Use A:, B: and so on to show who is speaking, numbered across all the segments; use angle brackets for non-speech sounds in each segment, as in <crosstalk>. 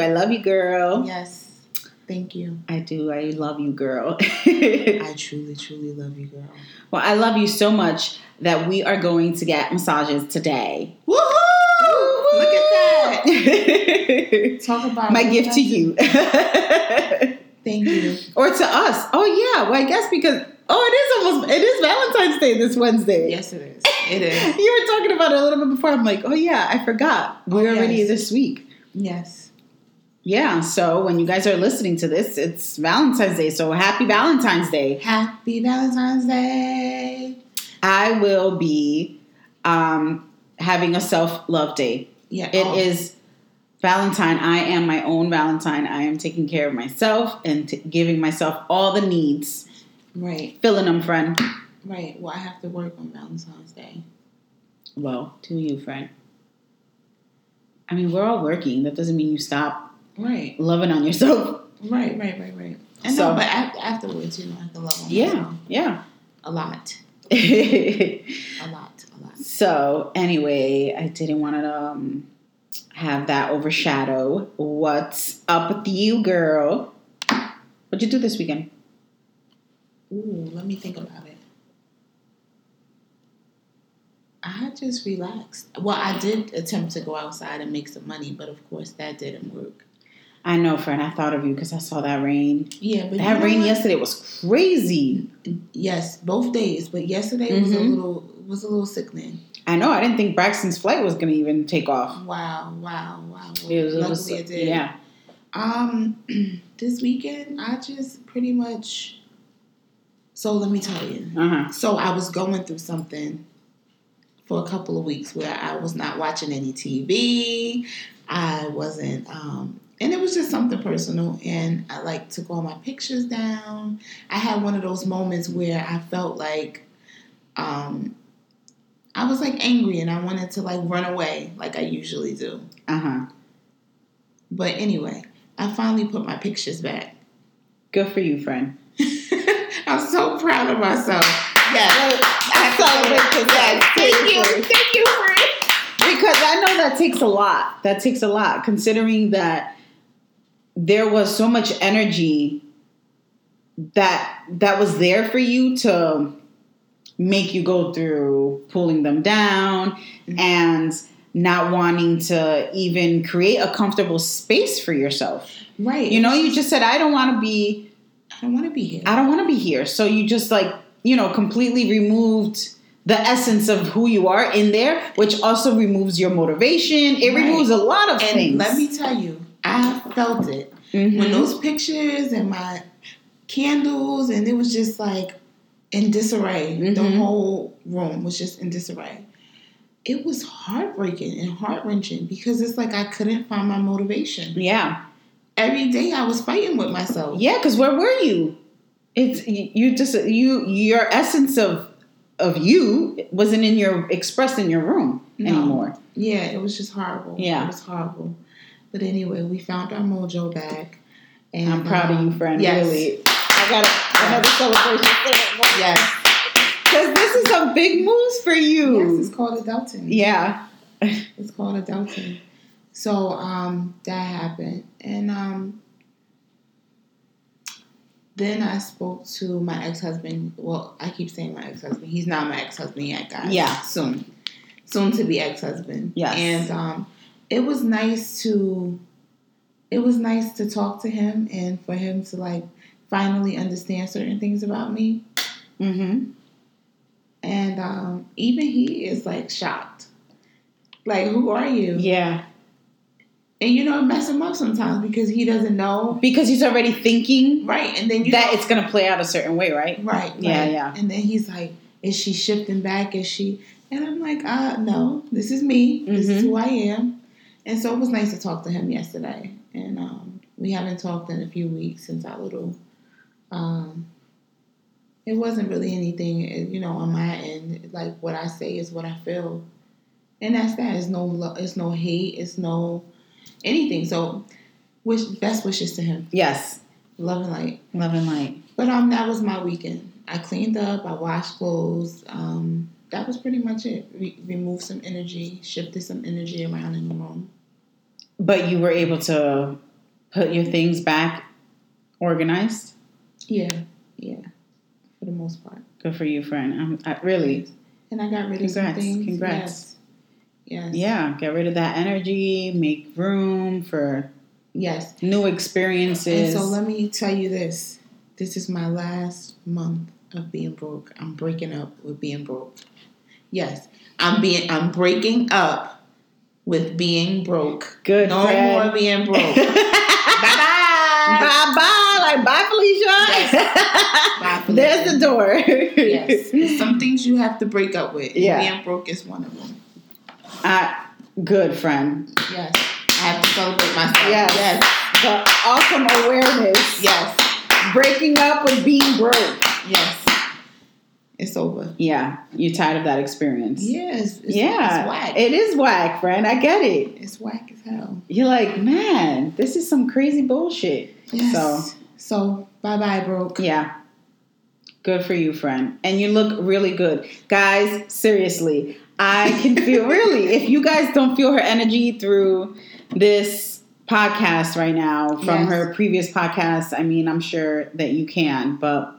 A: in to I Love You Girl.
B: Yes. Thank you.
A: I do. I love you, girl. <laughs>
B: I truly, truly love you, girl.
A: well, I love you so much that we are going to get massages today.
B: Woohoo! Look at that. Talk about
A: My gift to you.
B: Thank you. <laughs>
A: or to us. Oh yeah. Well, I guess because oh, it is almost it is Valentine's Day this Wednesday.
B: Yes, it is. It is. <laughs>
A: You were talking about it a little bit before. I'm like, oh yeah, I forgot. We're
B: Oh,
A: already this week.
B: Yes.
A: Yeah. So when you guys are listening to this, it's Valentine's Day. So happy Valentine's Day.
B: Happy Valentine's Day.
A: I will be um, having a self love day.
B: Yeah.
A: It
B: oh,
A: is Valentine. I am my own Valentine. I am taking care of myself and t- giving myself all the needs,
B: Right.
A: filling them, friend.
B: Right. Well, I have to work on Valentine's Day.
A: Well, to you, friend. I mean, we're all working. That doesn't mean you stop
B: Right.
A: loving on yourself.
B: Right. Right. Right. Right. And
A: So-
B: but af- afterwards, you know, I have to love on
A: Yeah,
B: myself.
A: yeah.
B: A lot. <laughs> A lot. A lot.
A: So anyway, I didn't want to um, have that overshadow what's up with you, girl. What'd you do this weekend?
B: Ooh, let me think about it. I just relaxed. Well, I did attempt to go outside and make some money, but of course that didn't work.
A: I know, friend. I thought of you because I saw that rain.
B: Yeah, but
A: That rain yesterday was crazy.
B: Yes, both days, but yesterday was a
A: Mhm.
B: little was a little sickening.
A: I know. I didn't think Braxton's flight was going to even take off.
B: Wow, wow, wow. Well,
A: It was, it
B: luckily
A: was-
B: it did.
A: yeah.
B: Um, <clears throat> this weekend I just pretty much. So let me tell you.
A: Uh huh.
B: So I was going through something for a couple of weeks where I was not watching any TV. I wasn't, um, and it was just something personal. And I like took all my pictures down. I had one of those moments where I felt like, um, I was like angry and I wanted to like run away like I usually do.
A: Uh huh.
B: But anyway, I finally put my pictures back.
A: Good for you, friend. <laughs>
B: I'm so proud of myself. Yes.
A: I celebrate.
B: Yes. Thank you. Thank you, friend.
A: because I know that takes a lot. That takes a lot, considering that there was so much energy that that was there for you to make you go through pulling them down
B: Mhm.
A: and not wanting to even create a comfortable space for yourself.
B: Right.
A: You know, you just said I don't want to be
B: I don't want to be here.
A: I don't want to be here. So you just like, you know, completely removed the essence of who you are in there, which also removes your motivation. It
B: Right.
A: removes a lot of
B: and
A: things.
B: let me tell you, I felt it
A: Mhm.
B: when those pictures and my candles, and it was just like in disarray. The
A: Mhm.
B: whole room was just in disarray. It was heartbreaking and heart wrenching because it's like I couldn't find my motivation.
A: yeah,
B: Every day I was fighting with myself.
A: yeah. Because where were you? It's you you just you your essence of of you wasn't in your expressed in your room
B: No.
A: anymore.
B: Yeah, it was just horrible.
A: Yeah.
B: It was horrible. But anyway, we found our mojo back. And
A: I'm proud of you,
B: um,
A: friend.
B: Yes.
A: Really, I got a, another celebration.
B: Yes.
A: Because this is a big moves for you.
B: Yes, it's called adulting.
A: yeah. <laughs>
B: It's called adulting. So um, that happened, and um, then I spoke to my ex husband. Well, I keep saying my ex husband. He's not my ex husband yet, guys.
A: Yeah.
B: soon, soon to be ex husband.
A: Yes.
B: and um, it was nice to. It was nice to talk to him and for him to like finally understand certain things about me.
A: Mm-hmm.
B: And um, even he is like shocked. Like, who are you?
A: Yeah.
B: And you know, mess him up sometimes because he doesn't know.
A: Because he's already thinking
B: Right. And then you
A: that
B: know,
A: it's gonna play out a certain way, right?
B: right,
A: Yeah,
B: right.
A: yeah.
B: And then he's like, Is she shifting back? Is she and I'm like, uh no, this is me. This is
A: Mhm.
B: who I am. And so it was nice to talk to him yesterday. And um, we haven't talked in a few weeks since our little um it wasn't really anything, eh, you know, on my end. Like what I say is what I feel, and that's that. It's no, lo- it's no hate. It's no anything. So, wish best wishes to him.
A: Yes.
B: Love and light.
A: Love and light.
B: But um, that was my weekend. I cleaned up. I washed clothes. Um, that was pretty much it. Re- removed some energy, shifted some energy around in the room.
A: But you were able to put your things back organized.
B: Yeah, yeah, for the most part.
A: Good for you, friend. I'm I, really.
B: And I got rid of some
A: Congrats,
B: things.
A: congrats.
B: Yes. Yes.
A: Yeah, get rid of that energy. Make room for
B: Yes.
A: new experiences.
B: And
A: experiences.
B: so let me tell you this. This is my last month of being broke. I'm breaking up with being broke. Yes. I'm being I'm breaking up with being broke.
A: Good.
B: No
A: friend.
B: more being broke. <laughs> bye bye.
A: Bye bye. Like bye, Felicia. <laughs>
B: Bye, Felicia.
A: There's the door.
B: Yes. There's some things you have to break up with. and
A: Yeah.
B: Being broke is one of them.
A: Uh, good friend.
B: Yes. I have to celebrate myself.
A: Yes.
B: Yes.
A: The awesome awareness.
B: Yes.
A: Breaking up with being broke.
B: Yes. It's over.
A: Yeah, you're tired of that experience.
B: Yes. It's,
A: yeah,
B: It's whack.
A: it is whack, friend. I get it.
B: it's whack as hell.
A: You're like, man, this is some crazy bullshit.
B: Yes.
A: So,
B: So bye bye broke.
A: yeah. Good for you, friend. And you look really good. Guys, seriously, I can feel <laughs> really, if you guys don't feel her energy through this podcast right now from
B: Yes.
A: her previous podcast, I mean, I'm sure that you can, but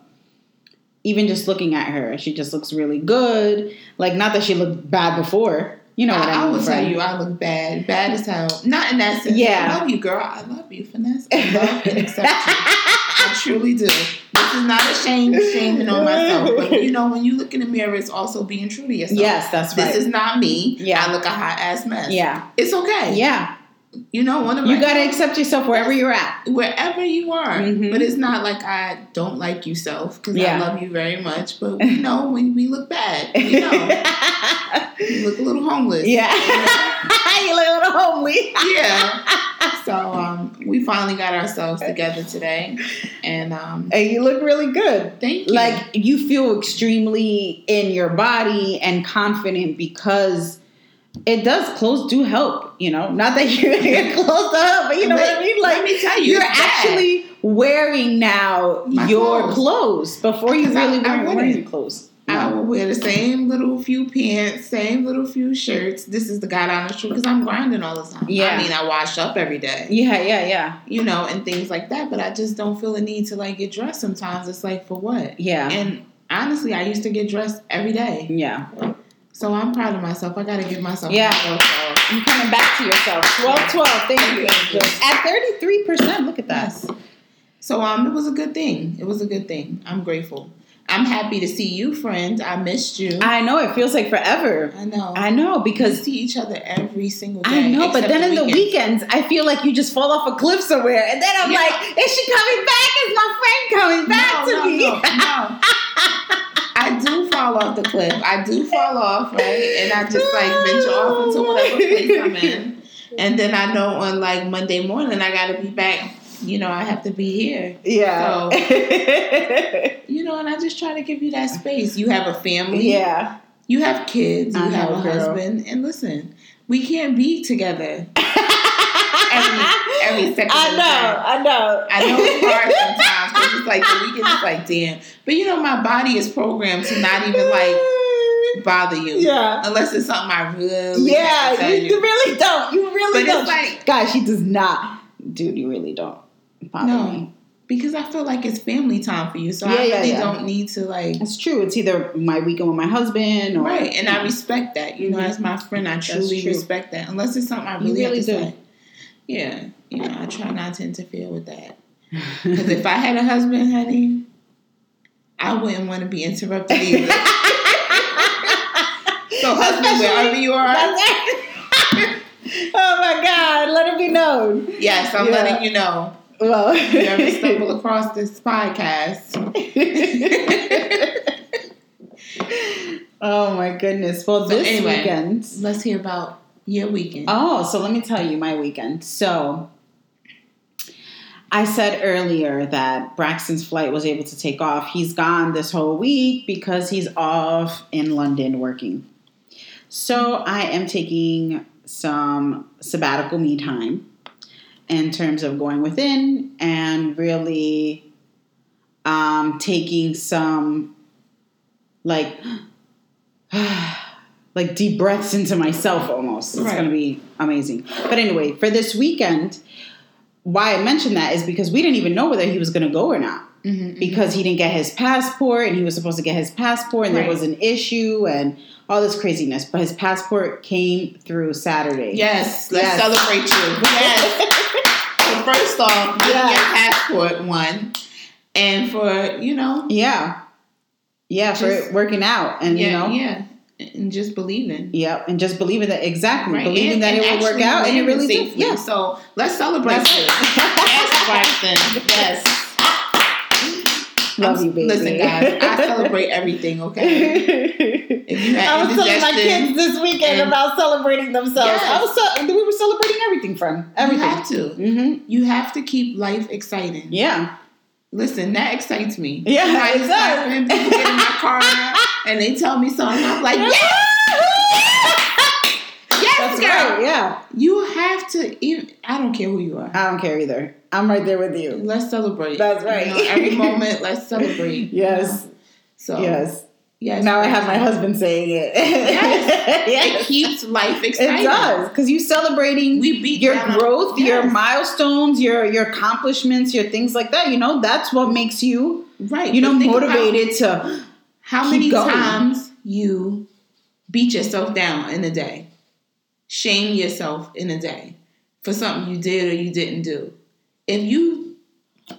A: even just looking at her, she just looks really good. Like, not that she looked bad before. You know what I,
B: I, I
A: mean?
B: will tell you, I look bad, bad as hell. Not in that sense.
A: Yeah.
B: I love you, girl. I love you, finesse. I love and accept you. I <laughs> truly do. This is not a shame, shaming on myself, but you know, when you look in the mirror, it's also being true to yourself.
A: Yes, that's right.
B: This is not me.
A: Yeah.
B: I look a hot ass mess.
A: yeah.
B: It's okay.
A: Yeah.
B: You know, one of
A: You got to accept yourself wherever you're at.
B: wherever you are.
A: Mhm.
B: But it's not like I don't like you, self, because
A: Yeah.
B: I love you very much. But <laughs> we know when we look bad, we know <laughs> we look a little homeless.
A: yeah. <laughs> you look a little homely.
B: yeah. So um, we finally got ourselves together today, and um,
A: And you look really good.
B: thank you.
A: Like you feel extremely in your body and confident because it does clothes do help, you know. Not that <laughs> you're, you're clothes to help, but you know what I mean?
B: let me tell you,
A: you're
B: bad.
A: actually wearing now
B: My
A: your
B: clothes.
A: clothes, before you really
B: I
A: weren't
B: wouldn't.
A: wearing your clothes.
B: I will wear the same little few pants, same little few shirts. This is the God honest truth because I'm grinding all the time.
A: Yeah.
B: I mean, I wash up every day.
A: Yeah, yeah, yeah.
B: you know, and things like that. But I just don't feel a need to like get dressed sometimes. It's like for what?
A: Yeah.
B: And honestly, I used to get dressed every day.
A: yeah.
B: So I'm proud of myself. I gotta give myself
A: Yeah.
B: a twelve, twelve.
A: You're coming back to yourself. 12 12. Thank you. At 33%. Look at that.
B: Yes. So um it was a good thing. It was a good thing. I'm grateful. I'm happy to see you, friend. I missed you.
A: I know. It feels like forever.
B: I know.
A: I know
B: we
A: because
B: see each other every single day.
A: I know, but then in the
B: weekends.
A: weekends, I feel like you just fall off a cliff somewhere, and then I'm
B: Yeah.
A: like, "Is she coming back? Is my friend coming back
B: no,
A: to
B: no,
A: me?"
B: No, no. <laughs> I do fall off the cliff. I do fall off, right? And I just like venture off into whatever place I'm in. And then I know on like Monday morning I gotta be back. You know, I have to be here.
A: yeah, <laughs>
B: You know, and I just try to give you that space. You have a family.
A: yeah.
B: You have kids. You
A: I
B: have a
A: girl.
B: husband. And listen, we can't be together <laughs> every second
A: I
B: of
A: know,
B: time.
A: I know.
B: I know it's hard sometimes it's <laughs> like the weekend is like damn. But you know, my body is programmed to not even like <laughs> bother you.
A: Yeah.
B: Unless it's something I really
A: Yeah,
B: have to tell
A: you,
B: you.
A: really don't. You really
B: But
A: don't.
B: like-
A: guys, she does not. Dude, you really don't. Bother
B: No.
A: me.
B: Because I feel like it's family time for you. So
A: Yeah,
B: I really
A: yeah.
B: don't need to like
A: It's true. It's either my weekend with my husband or
B: Right. And I respect that. You know,
A: Mhm.
B: as my friend I truly respect that. Unless it's something I really,
A: really do.
B: say. Yeah. You know, I try not to interfere with that. Because if I had a husband, honey, I wouldn't want to be interrupted either. <laughs> so husband, wherever you are,
A: oh my God! Let it be known.
B: yes, I'm
A: Yeah.
B: letting you know.
A: Well,
B: If you ever stumble across this podcast, <laughs>
A: oh my goodness! Well,
B: So
A: this
B: anyway.
A: weekend.
B: let's hear about your weekend.
A: Oh, so let me tell you my weekend. So I said earlier that Braxton's flight was able to take off. He's gone this whole week because he's off in London working. So I am taking some sabbatical me time. in terms of going within and really um, taking some like <sighs> like deep breaths into myself almost. It's
B: Right.
A: to be amazing. But anyway, for this weekend, why I mentioned that is because we didn't even know whether he was going to go or not
B: Mm-hmm.
A: because he didn't get his passport and he was supposed to get his passport and there was an issue and all this craziness. But his passport came through Saturday.
B: Yes, let's
A: Yes.
B: celebrate you. Yes. so first off, getting
A: Yes.
B: your passport one, and for you know,
A: Yeah. Yeah, for
B: Just-
A: working out and
B: yeah,
A: you know.
B: yeah, and just believing.
A: Yep, and just believing that exactly,
B: Right,
A: believing
B: and-
A: that
B: and
A: it will work out, and it really did. Yeah,
B: So let's celebrate
A: That's it. <laughs>
B: yes, Braxton. Yes.
A: love
B: I'm-
A: you, baby.
B: Listen, guys, I celebrate everything. Okay. <laughs> If you had
A: I was telling my kids this weekend about celebrating themselves.
B: Yes.
A: I was ce- we were celebrating everything from everything.
B: You have to.
A: hmm
B: You have to keep life exciting.
A: Yeah,
B: Listen, that excites me.
A: Yeah, it does.
B: people get in my car <laughs> and they tell me something. I'm like, yes, yes,
A: that's
B: girl.
A: right. Yeah,
B: You have to. Even, I don't care who you are.
A: I don't care either. I'm right there with you.
B: Let's celebrate.
A: That's right.
B: You know, every <laughs> moment, let's celebrate. you
A: Yes.
B: know? So
A: Yes.
B: yes.
A: Now I have my husband saying it.
B: Yes. <laughs>
A: Yes.
B: It keeps life exciting.
A: It does because you're celebrating
B: We beat
A: your growth, your milestones, your your accomplishments, your things like that. You know, that's what makes you,
B: right.
A: you know,
B: think about
A: motivated to.
B: How many
A: going.
B: times you beat yourself down in a day, shame yourself in a day for something you did or you didn't do? If you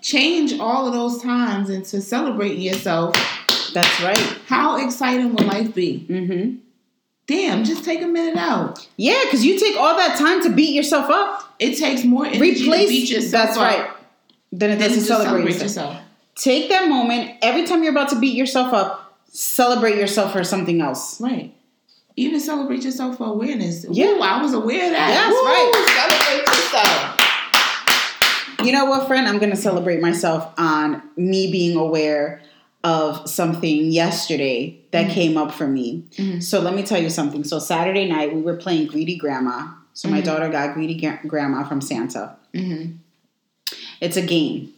B: change all of those times into celebrating yourself,
A: That's right.
B: how exciting will life be?
A: hmm
B: Damn, just take a minute out.
A: Yeah, because you take all that time to beat yourself up.
B: It takes more energy to
A: Replace.
B: beat yourself
A: That's right. Than it
B: does to
A: celebrate
B: celebrate
A: yourself.
B: yourself.
A: Take that moment every time you're about to beat yourself up. Celebrate yourself for something else.
B: Right. Even celebrate yourself for awareness.
A: Yeah.
B: Ooh, I was aware of that.
A: That's
B: Woo,
A: right.
B: Celebrate yourself.
A: You know what, friend? I'm going to celebrate myself on me being aware of something yesterday that
B: Mhm.
A: came up for me.
B: Mhm.
A: So let me tell you something. So Saturday night we were playing Greedy Grandma. So my
B: Mhm.
A: daughter got Greedy Gra- Grandma from Santa.
B: Mm-hmm.
A: It's a game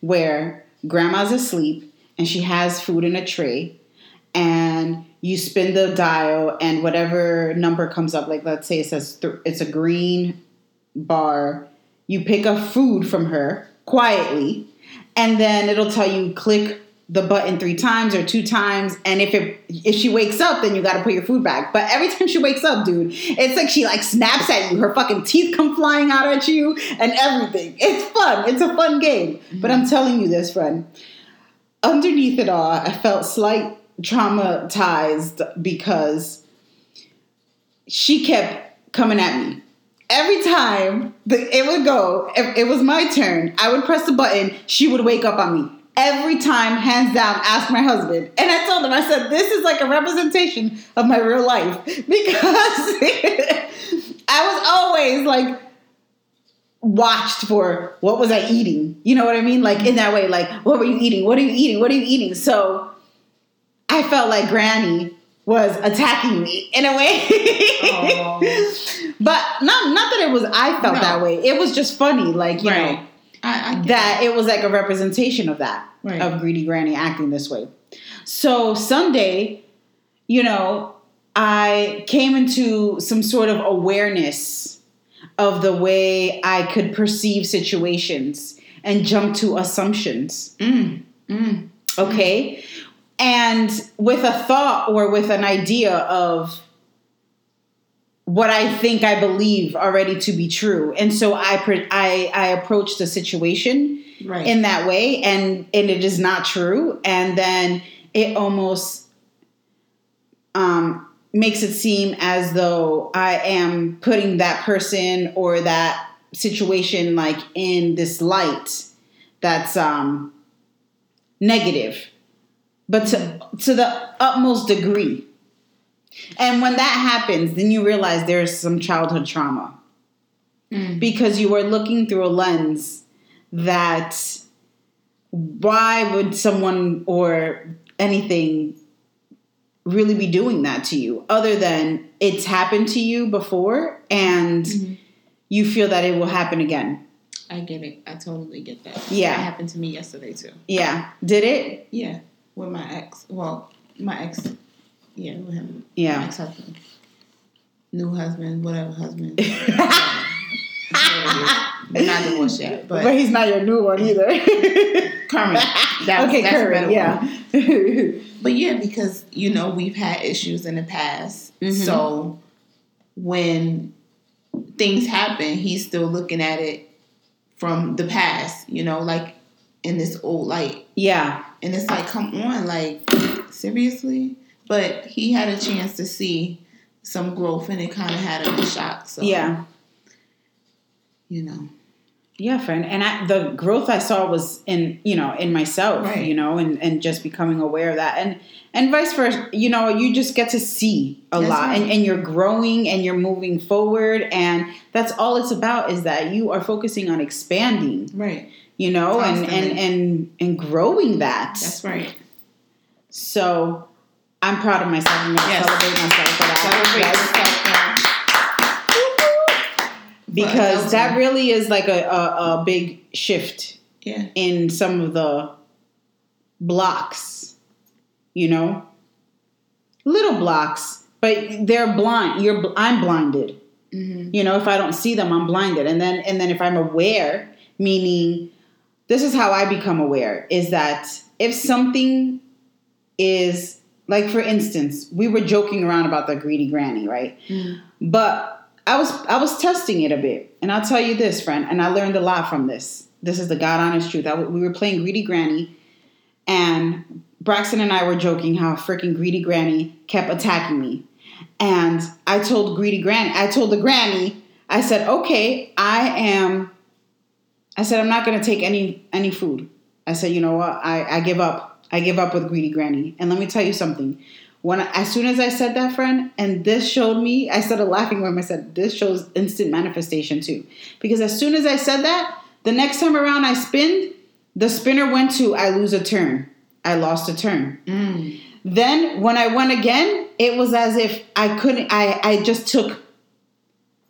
A: where grandma's asleep and she has food in a tray and you spin the dial and whatever number comes up like let's say it says th- it's a green bar you pick up food from her quietly and then it'll tell you click the button three times or two times and if it if she wakes up then you got to put your food back but every time she wakes up dude it's like she like snaps at you. Her fucking teeth come flying out at you and everything. It's fun. It's a fun game. But i'm mm-hmm. telling you this friend. Underneath it all i felt slight traumatized because she kept coming at me every time the, it would go, if it was my turn, I would press the button, she would wake up on me. Every time, hands down, ask my husband. And I told him, I said, this is like a representation of my real life. <laughs> Because <laughs> I was always like, watched for what was I eating? You know what I mean? Like in that way, like, what were you eating? What are you eating? What are you eating? So I felt like Granny was attacking me in a way.
B: Aw. <laughs>
A: but not not that it was I felt
B: No.
A: that way. It was just funny, like you
B: Right.
A: know
B: I, I get
A: that it was like a representation of that
B: Right.
A: of greedy granny acting this way. So Sunday, you know, I came into some sort of awareness of the way I could perceive situations and jump to assumptions.
B: Mm, mm.
A: Okay. And with a thought or with an idea of what I think I believe already to be true. And so I, I, I approach the situation
B: Right.
A: in that way and, and it is not true. And then it almost um, makes it seem as though I am putting that person or that situation like in this light that's um, negative but to, to the utmost degree. And when that happens, then you realize there's some childhood trauma
B: Mm.
A: because you are looking through a lens that why would someone or anything really be doing that to you other than it's happened to you before and
B: Mhm.
A: you feel that it will happen again.
B: I get it. I totally get that.
A: Yeah.
B: That happened to me yesterday too.
A: Yeah. Did it?
B: Yeah. With my ex. Well, my ex. Yeah, with him.
A: Yeah.
B: My ex husband. New husband, whatever husband. <laughs> Not divorced yet,
A: But,
B: but
A: he's not your new one either. <laughs>
B: current. That,
A: okay,
B: that's
A: current.
B: better
A: Yeah.
B: But yeah, because you know we've had issues in the past,
A: Mhm.
B: so when things happen, he's still looking at it from the past. You know, like in this old light,
A: yeah.
B: And it's like, come on, like seriously. But he had a chance to see some growth, and it kind of had him in shock. So
A: Yeah.
B: you know,
A: Yeah, friend. And I, the growth I saw was in, you know, in myself,
B: Right.
A: you know, and, and just becoming aware of that. And and vice versa, you know, you just get to see a
B: That's
A: lot
B: right.
A: and, and you're growing and you're moving forward. And that's all it's about is that you are focusing on expanding,
B: right?
A: You know, and, and, and, and growing that.
B: That's right.
A: So I'm proud of myself. I'm to
B: Yes.
A: celebrate myself for that.
B: Celebrate yourself.
A: Because that really is like a, a, a big shift
B: Yeah.
A: in some of the blocks, you know, little blocks, but they're blind. You're bl- I'm blinded.
B: hmm
A: You know, if I don't see them, I'm blinded. And then and then if I'm aware, meaning this is how I become aware is that if something is like for instance, we were joking around about the greedy granny, right?
B: Mhm.
A: But I was I was testing it a bit, and I'll tell you this, friend, and I learned a lot from this. This is the God honest truth. I we were playing Greedy Granny, and Braxton and I were joking how freaking Greedy Granny kept attacking me, and I told Greedy Granny, I told the Granny, I said, okay, I am. I said I'm not gonna take any any food. I said, you know what? I I give up. I give up with Greedy Granny. And let me tell you something when I, as soon as I said that, friend, and this showed me, I started laughing when I said this shows instant manifestation too, because as soon as I said that, the next time around I spinned, the spinner went to I lose a turn, I lost a turn.
B: Mm.
A: Then when I went again, it was as if I couldn't. I I just took.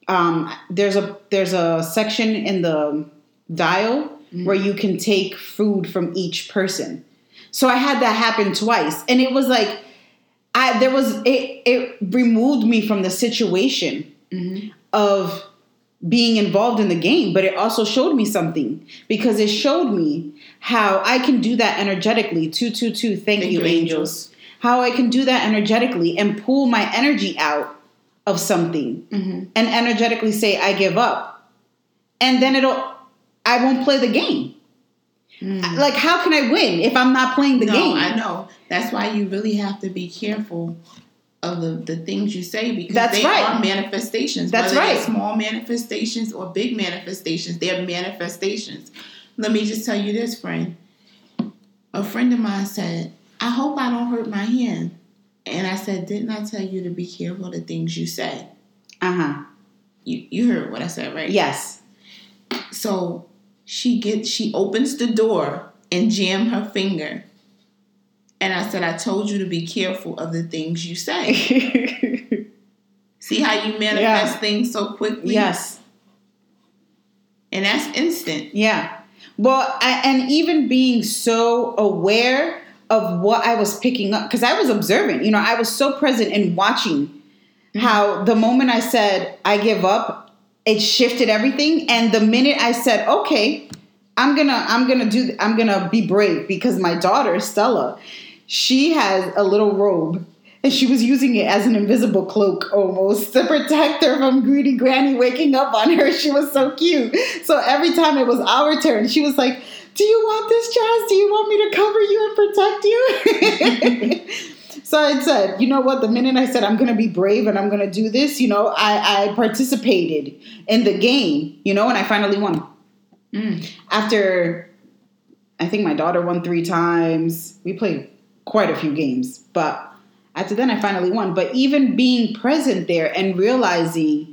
A: Um, there's a there's a section in the dial where you can take food from each person. So I had that happen twice, and it was like, I there was it it removed me from the situation
B: Mhm.
A: of being involved in the game, but it also showed me something because it showed me how I can do that energetically. Two two two. Thank,
B: Thank
A: you,
B: you,
A: angels. How I can do that energetically and pull my energy out of something
B: Mhm.
A: and energetically say I give up, and then it'll I won't play the game.
B: Mm.
A: Like how can I win if I'm not playing the
B: no,
A: game?
B: I know. That's why you really have to be careful of the, the things you say because
A: That's
B: they
A: right.
B: are manifestations.
A: That's
B: Whether
A: right.
B: small manifestations or big manifestations, they're manifestations. Let me just tell you this, friend. A friend of mine said, I hope I don't hurt my hand. And I said, Didn't I tell you to be careful of the things you say?
A: Uh huh.
B: You you heard what I said, right?
A: Yes.
B: So she gets she opens the door and jam her finger. And I said, I told you to be careful of the things you say. <laughs> See how you manifest
A: Yeah.
B: things so quickly?
A: yes.
B: And that's instant.
A: Yeah. Well, I, and even being so aware of what I was picking up, because I was observing, you know, I was so present in watching mm-hmm. how the moment I said, I give up, it shifted everything. And the minute I said, okay, I'm gonna, I'm gonna do, I'm gonna be brave because my daughter, Stella, she has a little robe and she was using it as an invisible cloak almost to protect her from greedy granny waking up on her. She was so cute. So every time it was our turn, she was like, Do you want this, Jas? Do you want me to cover you and protect you? <laughs> so I said, You know what? The minute I said I'm going to be brave and I'm going to do this, you know, I, I participated in the game, you know, and I finally won.
B: Mm.
A: After I think my daughter won three times, we played quite a few games, but after then I finally won. But even being present there and realizing,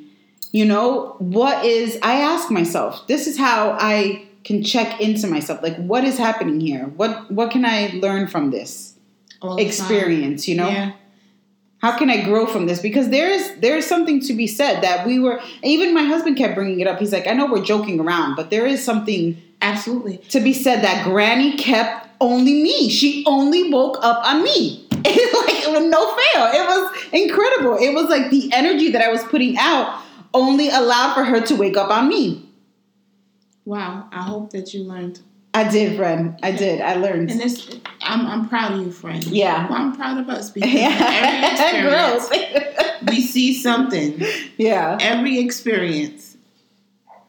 A: you know, what is, I ask myself, this is how I can check into myself. Like, what is happening here? What what can I learn from this
B: The time.
A: experience? You know,
B: Yeah.
A: How can I grow from this? Because there is there is something to be said that we were even my husband kept bringing it up. He's like, I know we're joking around, but there is something
B: Absolutely.
A: to be said that Granny kept only me. She only woke up on me. <laughs> It's like no fail. It was incredible. It was like the energy that I was putting out only allowed for her to wake up on me.
B: Wow. I hope that you learned.
A: I did, friend. I did. I learned.
B: And this, I'm, I'm proud of you, friend.
A: Yeah.
B: Well, I'm proud of us <laughs> because in every <laughs> experience, we see something.
A: yeah,
B: Every experience.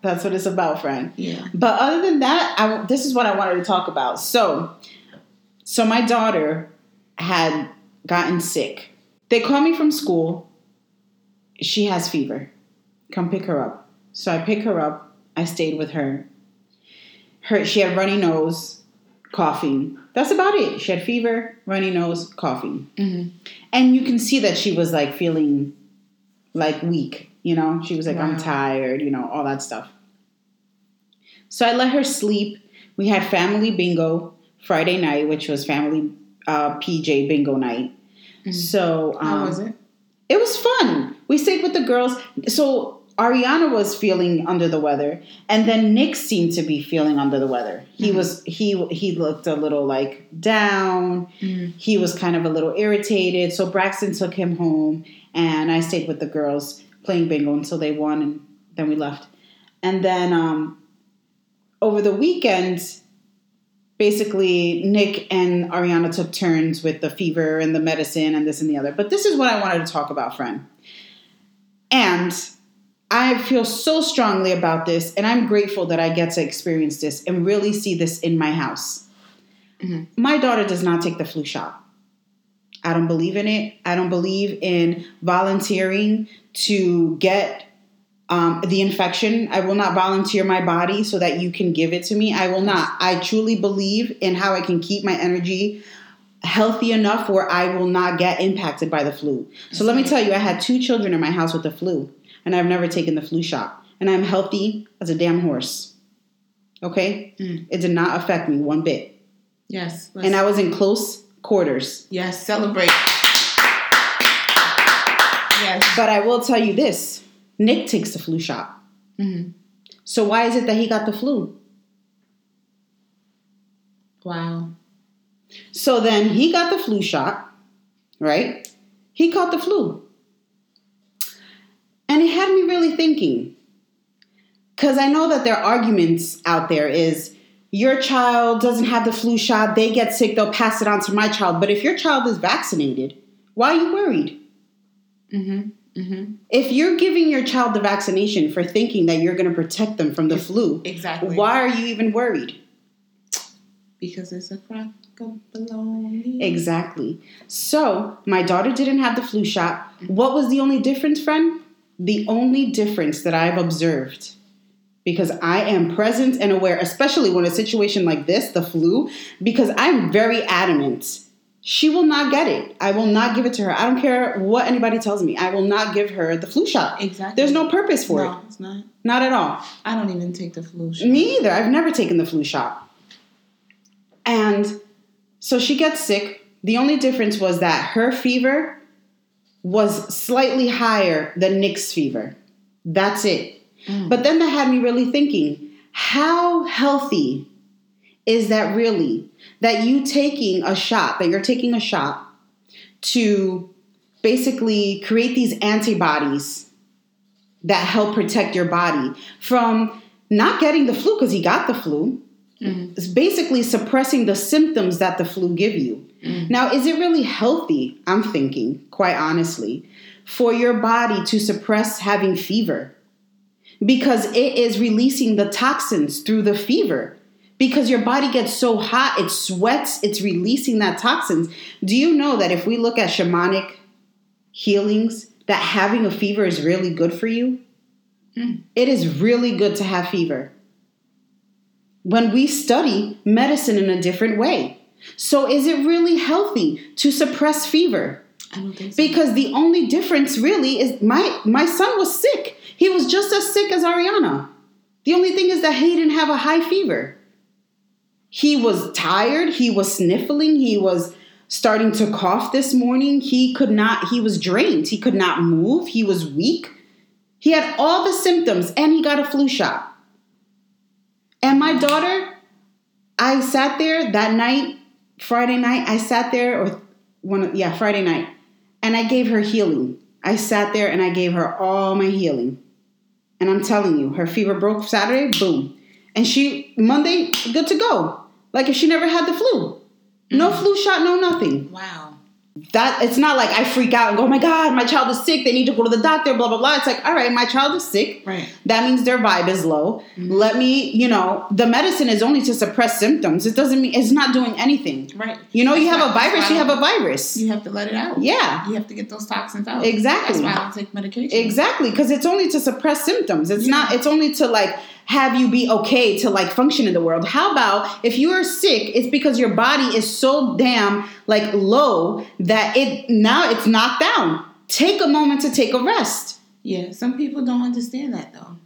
A: that's what it's about, friend.
B: Yeah.
A: But other than that, I, this is what I wanted to talk about. So, so my daughter had gotten sick. They called me from school. She has fever. Come pick her up. So I pick her up. I stayed with her. Her she had runny nose, coughing. That's about it. She had fever, runny nose, coughing.
B: hmm
A: And you can see that she was like feeling like weak, you know? She was like, I'm tired, you know, all that stuff. So I let her sleep. We had family bingo Friday night, which was family uh, PJ bingo night.
B: Mhm.
A: So um,
B: How was it?
A: it was fun. We stayed with the girls. So Ariana was feeling under the weather, and then Nick seemed to be feeling under the weather. He
B: Mhm.
A: was he he looked a little like down
B: Mhm.
A: he was kind of a little irritated. So Braxton took him home, and I stayed with the girls playing bingo until they won, and then we left. And then um, over the weekend, basically Nick and Ariana took turns with the fever and the medicine and this and the other. But this is what I wanted to talk about, friend. And I feel so strongly about this, and I'm grateful that I get to experience this and really see this in my house.
B: Mhm.
A: My daughter does not take the flu shot. I don't believe in it. I don't believe in volunteering to get um, the infection. I will not volunteer my body so that you can give it to me. I will not. I truly believe in how I can keep my energy healthy enough where I will not get impacted by the flu. So let me tell you, I had two children in my house with the flu, and I've never taken the flu shot. And I'm healthy as a damn horse. Okay?
B: Mm.
A: It did not affect me one bit.
B: Yes.
A: And I was in close quarters.
B: yes. Celebrate. Yes.
A: But I will tell you this Nick takes the flu shot.
B: hmm
A: So why is it that he got the flu?
B: Wow.
A: So then he got the flu shot, right? He caught the flu. And it had me really thinking. Because I know that their arguments out there is your child doesn't have the flu shot, they get sick, they'll pass it on to my child. But if your child is vaccinated, why are you worried?
B: hmm hmm
A: If you're giving your child the vaccination for thinking that you're going to protect them from the flu,
B: Exactly.
A: why are you even worried?
B: Because it's a crock of baloney.
A: Exactly. So, my daughter didn't have the flu shot. What was the only difference, friend? The only difference that I've observed, because I am present and aware, especially when a situation like this, the flu, because I'm very adamant. She will not get it. I will not give it to her. I don't care what anybody tells me. I will not give her the flu shot.
B: Exactly.
A: There's no purpose for
B: no,
A: it.
B: it's not.
A: Not at all.
B: I don't even take the flu shot.
A: Me either. I've never taken the flu shot. And so she gets sick. The only difference was that her fever was slightly higher than Nick's fever. That's it.
B: Mm.
A: But then that had me really thinking how healthy is that really? That you taking a shot, that you're taking a shot to basically create these antibodies that help protect your body from not getting the flu because he got the flu.
B: Mhm.
A: It's basically suppressing the symptoms that the flu give you.
B: Mhm.
A: Now, is it really healthy? I'm thinking, quite honestly, for your body to suppress having fever because it is releasing the toxins through the fever. Because your body gets so hot, it sweats, it's releasing that toxins. Do you know that if we look at shamanic healings, that having a fever is really good for you?
B: Mm.
A: It is really good to have fever. When we study medicine in a different way. So, is it really healthy to suppress fever?
B: I don't think so.
A: Because the only difference really is my my son was sick. He was just as sick as Ariana. The only thing is that he didn't have a high fever. He was tired, he was sniffling, he was starting to cough this morning. He could not, he was drained. He could not move. He was weak. He had all the symptoms and he got a flu shot. And my daughter, I sat there that night, Friday night, I sat there, or one, yeah, Friday night, and I gave her healing. I sat there and I gave her all my healing. And I'm telling you, her fever broke Saturday, boom. And she, Monday, good to go. Like if she never had the flu. No mm. flu shot, no nothing.
B: Wow.
A: That it's not like I freak out and go, oh my God, my child is sick. They need to go to the doctor, blah, blah, blah. It's like, all right, my child is sick.
B: Right.
A: That means their vibe is low. Mm-hmm. Let me, you know, the medicine is only to suppress symptoms. It doesn't mean it's not doing anything.
B: Right.
A: You know, you
B: That's
A: have a virus, you have a virus.
B: You have to let it out.
A: Yeah.
B: You have to get those toxins out.
A: Exactly.
B: That's why I don't take medication.
A: Exactly, because it's only to suppress symptoms. It's
B: Yeah.
A: not. It's only to like have you be okay to like function in the world. How about if you are sick, it's because your body is so damn like low that it now it's knocked down. Take a moment to take a rest.
B: Yeah. Some people don't understand that though.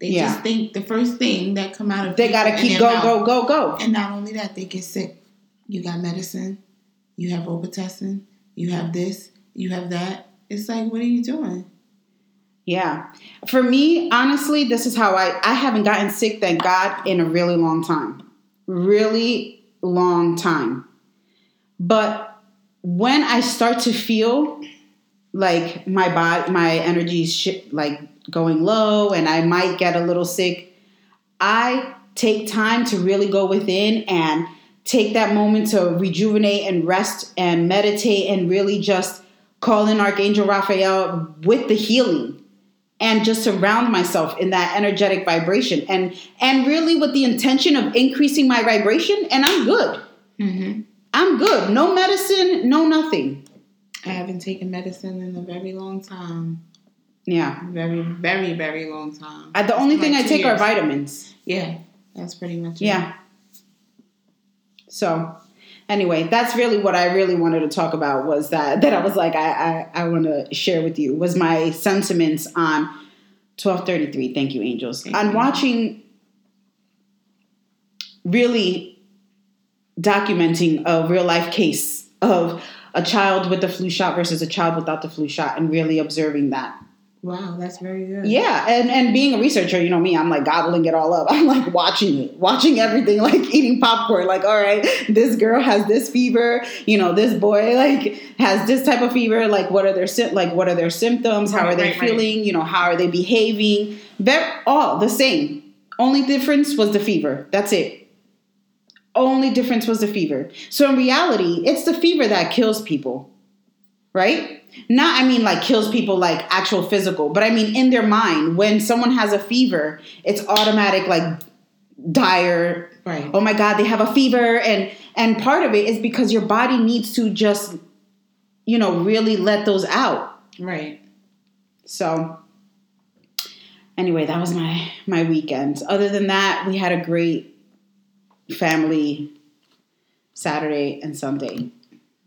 B: They
A: Yeah.
B: just think the first thing that come out of
A: They gotta keep go
B: mouth-
A: go go go.
B: And not only that, they get sick. You got medicine. You have Robitussin. You have this. You have that. It's like, what are you doing?
A: Yeah. For me, honestly, this is how I I haven't gotten sick, thank God, in a really long time. Really long time. But when I start to feel like my body my energy is sh- like going low and I might get a little sick, I take time to really go within and take that moment to rejuvenate and rest and meditate and really just call in Archangel Raphael with the healing and just surround myself in that energetic vibration and and really with the intention of increasing my vibration and I'm good.
B: Mm-hmm.
A: I'm good. No medicine, no nothing.
B: I haven't taken medicine in a very long time.
A: Yeah.
B: Very, very, very long time.
A: The only thing I take are vitamins.
B: Yeah, that's pretty much it.
A: Yeah. So, anyway, that's really what I really wanted to talk about was that that I was like I I, I want to share with you was my sentiments on 1233. Thank you, angels.
B: Thank
A: on
B: you.
A: watching really documenting a real life case of a child with the flu shot versus a child without the flu shot and really observing that.
B: Wow, that's very good.
A: Yeah, and and being a researcher, you know me, I'm like gobbling it all up. <laughs> I'm like watching it, watching everything, <laughs> like eating popcorn. Like, all right, this girl has this fever. You know, this boy like has this type of fever. Like, what are their like what are their symptoms? How
B: Right,
A: are they
B: right, right.
A: feeling? You know, how are they behaving? They're all the same. Only difference was the fever. That's it. Only difference was the fever. So in reality, it's the fever that kills people, right? Not, I mean, like kills people like actual physical, but I mean in their mind. When someone has a fever, it's automatic like dire.
B: Right.
A: Oh my God, they have a fever, and and part of it is because your body needs to just, you know, really let those out.
B: Right.
A: So anyway, that was my my weekend. Other than that, we had a great family Saturday and Sunday.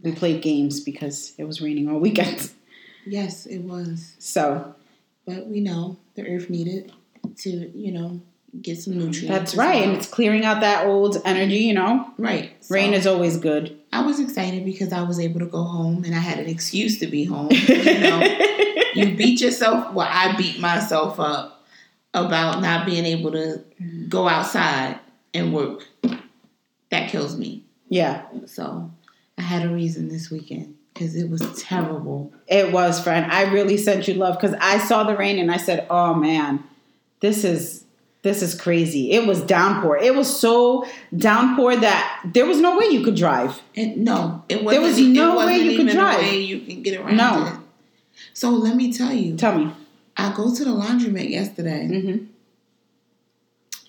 A: We played games because it was raining all weekend. <laughs>
B: Yes, it was.
A: So
B: But we know the earth needed to, you know, get some nutrients.
A: that's right.
B: well.
A: And it's clearing out that old energy, you know.
B: right.
A: Rain
B: So,
A: is always good.
B: I was excited because I was able to go home and I had an excuse to be home. <laughs> You know, you beat yourself. Well, I beat myself up about not being able to go outside and work. That kills me.
A: yeah,
B: So I had a reason this weekend because it was terrible.
A: it was, friend. I really sent you love because I saw the rain and I said, "Oh man, this is this is crazy." It was downpour. It was so downpour that there was no way you could drive.
B: And no, it wasn't.
A: There was no way you could drive.
B: way you can get around
A: No.
B: it. So let me tell you,
A: Tell me.
B: I go to the laundromat yesterday,
A: mm-hmm.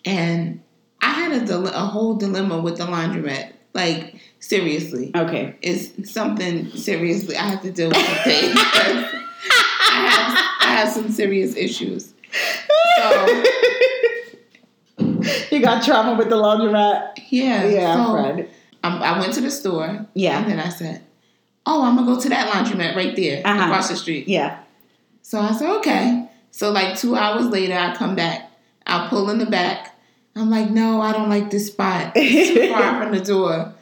B: and I had a, dile- a whole dilemma with the laundromat. Like seriously,
A: Okay.
B: it's something seriously I have to deal with today. I have, I have some serious issues. So
A: you got trauma with the laundromat.
B: yeah,
A: Yeah,
B: so um, I went to the store.
A: Yeah.
B: and then I said, "Oh, I'm gonna go to that laundromat right there
A: Uh-huh.
B: across the street."
A: Yeah.
B: So I said, okay. So like two hours later, I come back. I pull in the back. I'm like, no, I don't like this spot. It's too far <laughs> from the door.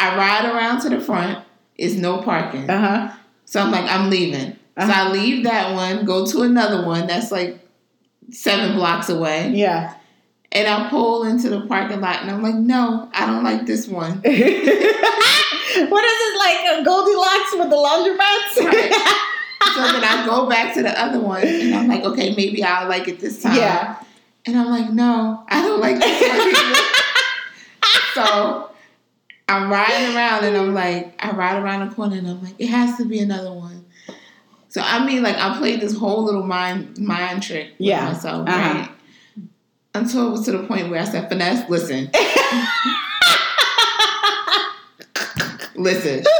B: I ride around to the front. It's no parking.
A: Uh huh.
B: So I'm like, I'm leaving. So
A: Uh-huh.
B: I leave that one, go to another one that's like seven blocks away,
A: Yeah.
B: and I pull into the parking lot, and I'm like, no, I don't like this one. <laughs>
A: what is it like a Goldilocks with the laundromats?
B: Right. <laughs> So then I go back to the other one, and I'm like, okay, maybe I'll like it this time.
A: Yeah.
B: And I'm like, no, I don't like this one <laughs> so I'm riding around, and I'm like, I ride around the corner, and I'm like, it has to be another one. So I mean, like, I played this whole little mind mind trick with
A: Yeah.
B: myself,
A: Uh-huh.
B: right? Until it was to the point where I said, finesse, listen, <laughs> listen, <laughs>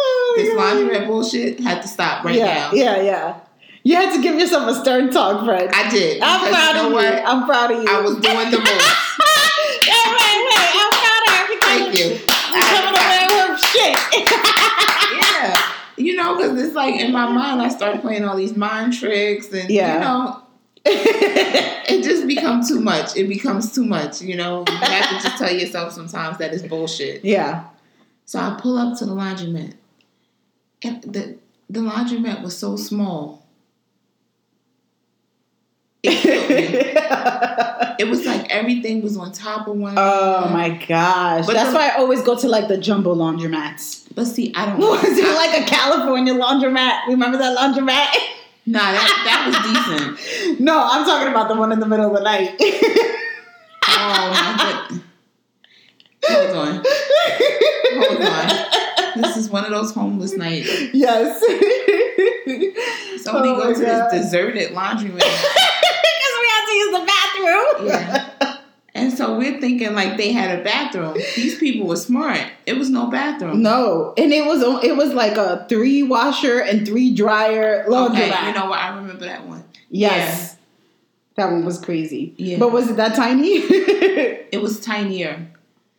A: Oh,
B: this laundromat bullshit had to stop right
A: yeah,
B: now.
A: yeah, yeah. You had to give yourself a stern talk, friend.
B: I did.
A: I'm proud
B: you know
A: of you.
B: what?
A: I'm proud of you.
B: I was doing the most. <laughs>
A: Hey, wait, wait. I'm proud of her because
B: Thank you.
A: you're coming away with shit. <laughs>
B: yeah. You know, because it's like in my mind, I start playing all these mind tricks, and
A: Yeah.
B: you know, <laughs> it just becomes too much. It becomes too much. You know, you have to just tell yourself sometimes that it's bullshit.
A: yeah.
B: So I pull up to the laundromat, and the the laundromat was so small. It. <laughs> It was like everything was on top of one.
A: oh my gosh.
B: But
A: That's
B: the-
A: why I always go to like the jumbo laundromats.
B: But see, I don't. <laughs>
A: Was it like a California laundromat? Remember that laundromat? <laughs>
B: Nah, that that was decent.
A: no, I'm talking about the one in the middle of the night.
B: Oh my goodness. Hold on. Hold on. This is one of those homeless nights.
A: yes.
B: So
A: Oh
B: we go to
A: God.
B: this deserted laundry
A: to use the bathroom.
B: Yeah. And so we're thinking like they had a bathroom. These people were smart. It was no bathroom.
A: No, and it was it was like a three washer and three dryer laundry.
B: Okay, you know what? I remember that one.
A: yes, that one was crazy.
B: Yeah.
A: but was it that tiny? <laughs>
B: It was tinier.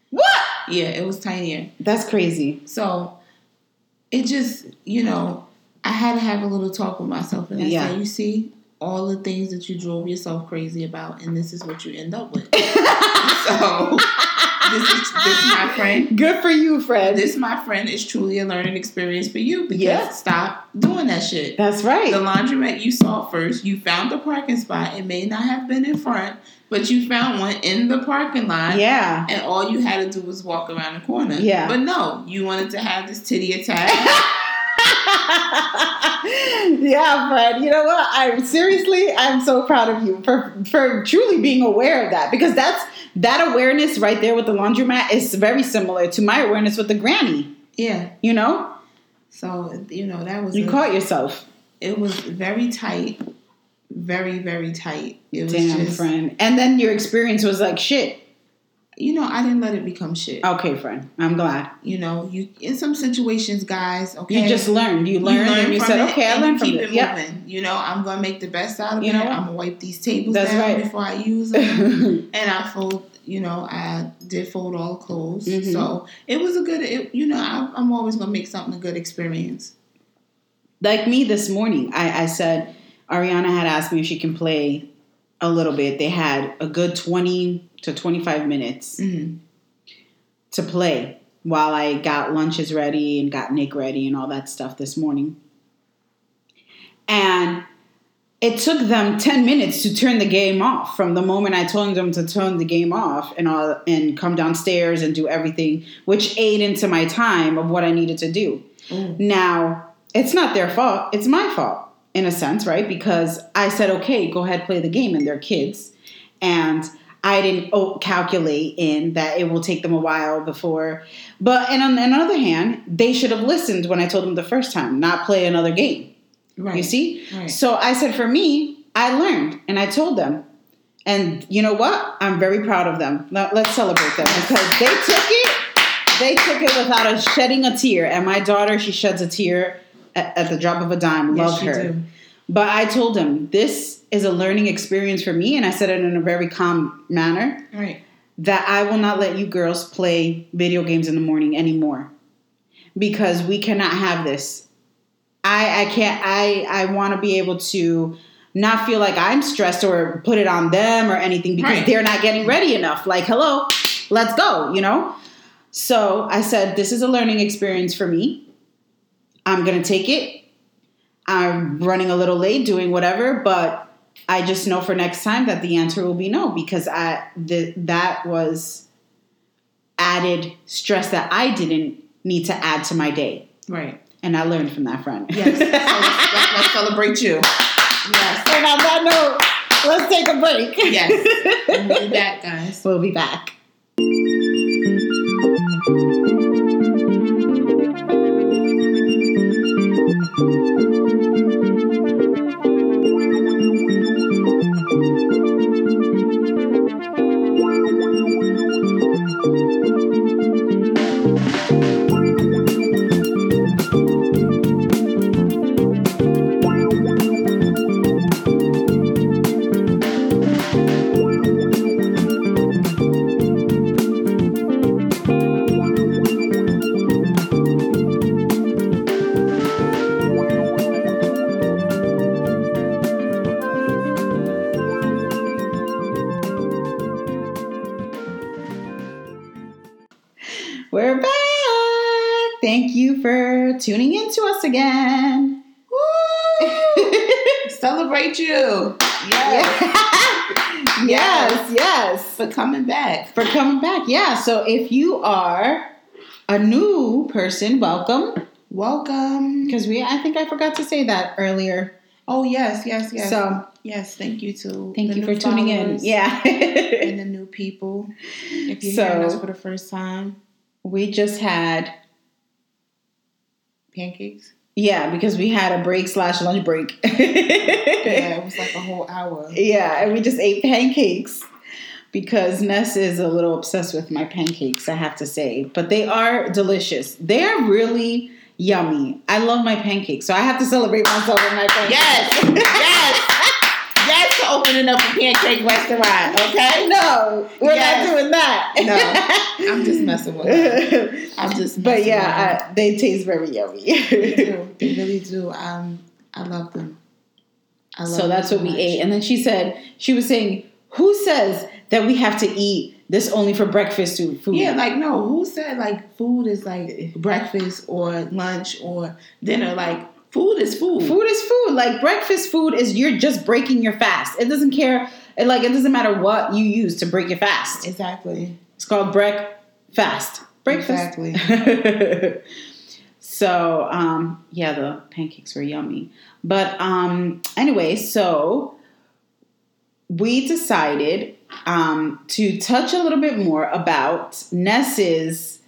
A: what?
B: Yeah, it was tinier.
A: That's crazy.
B: So it just, you know, I had to have a little talk with myself and I
A: Yeah.
B: said, you see, all the things that you drove yourself crazy about, and this is what you end up with. <laughs> so this is this, my friend.
A: Good for you, friend.
B: This, my friend, is truly a learning experience for you because
A: Yeah.
B: stop doing that shit.
A: That's right.
B: The laundromat you saw first, you found the parking spot. It may not have been in front, but you found one in the parking lot.
A: yeah.
B: And all you had to do was walk around the corner.
A: Yeah.
B: But no, you wanted to have this titty attack. <laughs> <laughs>
A: yeah, friend. You know what? I'm seriously, I'm so proud of you for for truly being aware of that because that's that awareness right there with the laundromat is very similar to my awareness with the granny.
B: yeah.
A: You know,
B: So, you know, that was
A: you
B: a-
A: caught yourself.
B: it was very tight. Very, very tight. It was
A: Damn,
B: just
A: friend. And then your experience was like shit.
B: You know, I didn't let it become shit.
A: Okay, friend. I'm glad.
B: You know, you in some situations, guys, okay.
A: You just learned. You
B: You
A: learned, and you said, "Okay, I learned
B: you
A: from it."
B: it
A: Yeah.
B: moving. You know, I'm gonna make the best out of
A: You
B: it.
A: know?
B: I'm gonna wipe these tables
A: That's
B: down
A: right.
B: before I use them. <laughs> and I fold, you know, I did fold all the clothes.
A: Mhm.
B: So it was a good, it, you know, I, I'm always gonna make something a good experience.
A: like me this morning, I, I said Ariana had asked me if she can play a little bit. They had a good 20 to 25 minutes
B: hmm
A: to play while I got lunches ready and got Nick ready and all that stuff this morning. And it took them 10 minutes to turn the game off from the moment I told them to turn the game off and all and come downstairs and do everything, which ate into my time of what I needed to do. Now, it's not their fault. It's my fault in a sense, right? Because I said, okay, go ahead, play the game, and they're kids. And I didn't calculate in that it will take them a while before. But and on the other hand, they should have listened when I told them the first time, not play another game.
B: Right.
A: You see?
B: Right.
A: So I said, for me, I learned and I told them. And you know what? I'm very proud of them. Let, let's celebrate them because they took it. They took it without a shedding a tear. And my daughter, she sheds a tear at, at the drop of a dime. Love
B: you
A: her.
B: do.
A: But I told them this is a learning experience for me, and I said it in a very calm manner
B: Right.
A: that I will not let you girls play video games in the morning anymore because we cannot have this. I I can't. I I want to be able to not feel like I'm stressed or put it on them or anything because
B: Right.
A: they're not getting ready enough. Like, hello, let's go. You know. So I said this is a learning experience for me. I'm gonna take it. I'm running a little late, doing whatever, but I just know for next time that the answer will be no because I the, that was added stress that I didn't need to add to my day,
B: Right.
A: and I learned from that friend.
B: Yes. So let's, <laughs> let's, let's celebrate you. Yes.
A: and on that note, let's take a break.
B: Yes. <laughs> We'll be back, guys.
A: we'll be back. We're back. Thank you for tuning in to us again.
B: Woo! <laughs> Celebrate you. <laughs> Yes.
A: yes, yes.
B: For coming back.
A: For coming back. Yeah. So if you are a new person, welcome.
B: Welcome.
A: Because we I think I forgot to say that earlier.
B: Oh yes, yes, yes.
A: So
B: yes, thank you to
A: thank you for tuning in. Yeah.
B: and the new people. If you're <laughs> hearing us for the first time,
A: we just had
B: pancakes.
A: yeah, because we had a break slash lunch break. <laughs>
B: Yeah, it was like a whole hour.
A: Yeah, and we just ate pancakes because Ness is a little obsessed with my pancakes, I have to say. But they are delicious. They are really yummy. I love my pancakes, so I have to celebrate myself with my pancakes.
B: Yes, <laughs> yes, opening up a pancake restaurant. Okay.
A: No, we're
B: Yes.
A: not doing that.
B: No, <laughs> I'm just messing with her. I'm just.
A: but yeah, I, they taste very yummy.
B: they do. <laughs> They really do. Um, I love them. I love
A: so
B: them
A: that's
B: so
A: what we ate. And then she said, she was saying, who says that we have to eat this only for breakfast food?
B: Yeah, like no, who said like food is like breakfast or lunch or dinner? Like food is food.
A: Food is food. Like breakfast food is you're just breaking your fast. It doesn't care. It, like it doesn't matter what you use to break your fast.
B: Exactly.
A: It's called break fast. Breakfast.
B: Exactly. <laughs>
A: so um, yeah, the pancakes were yummy. But um, anyway, so we decided um, to touch a little bit more about Ness's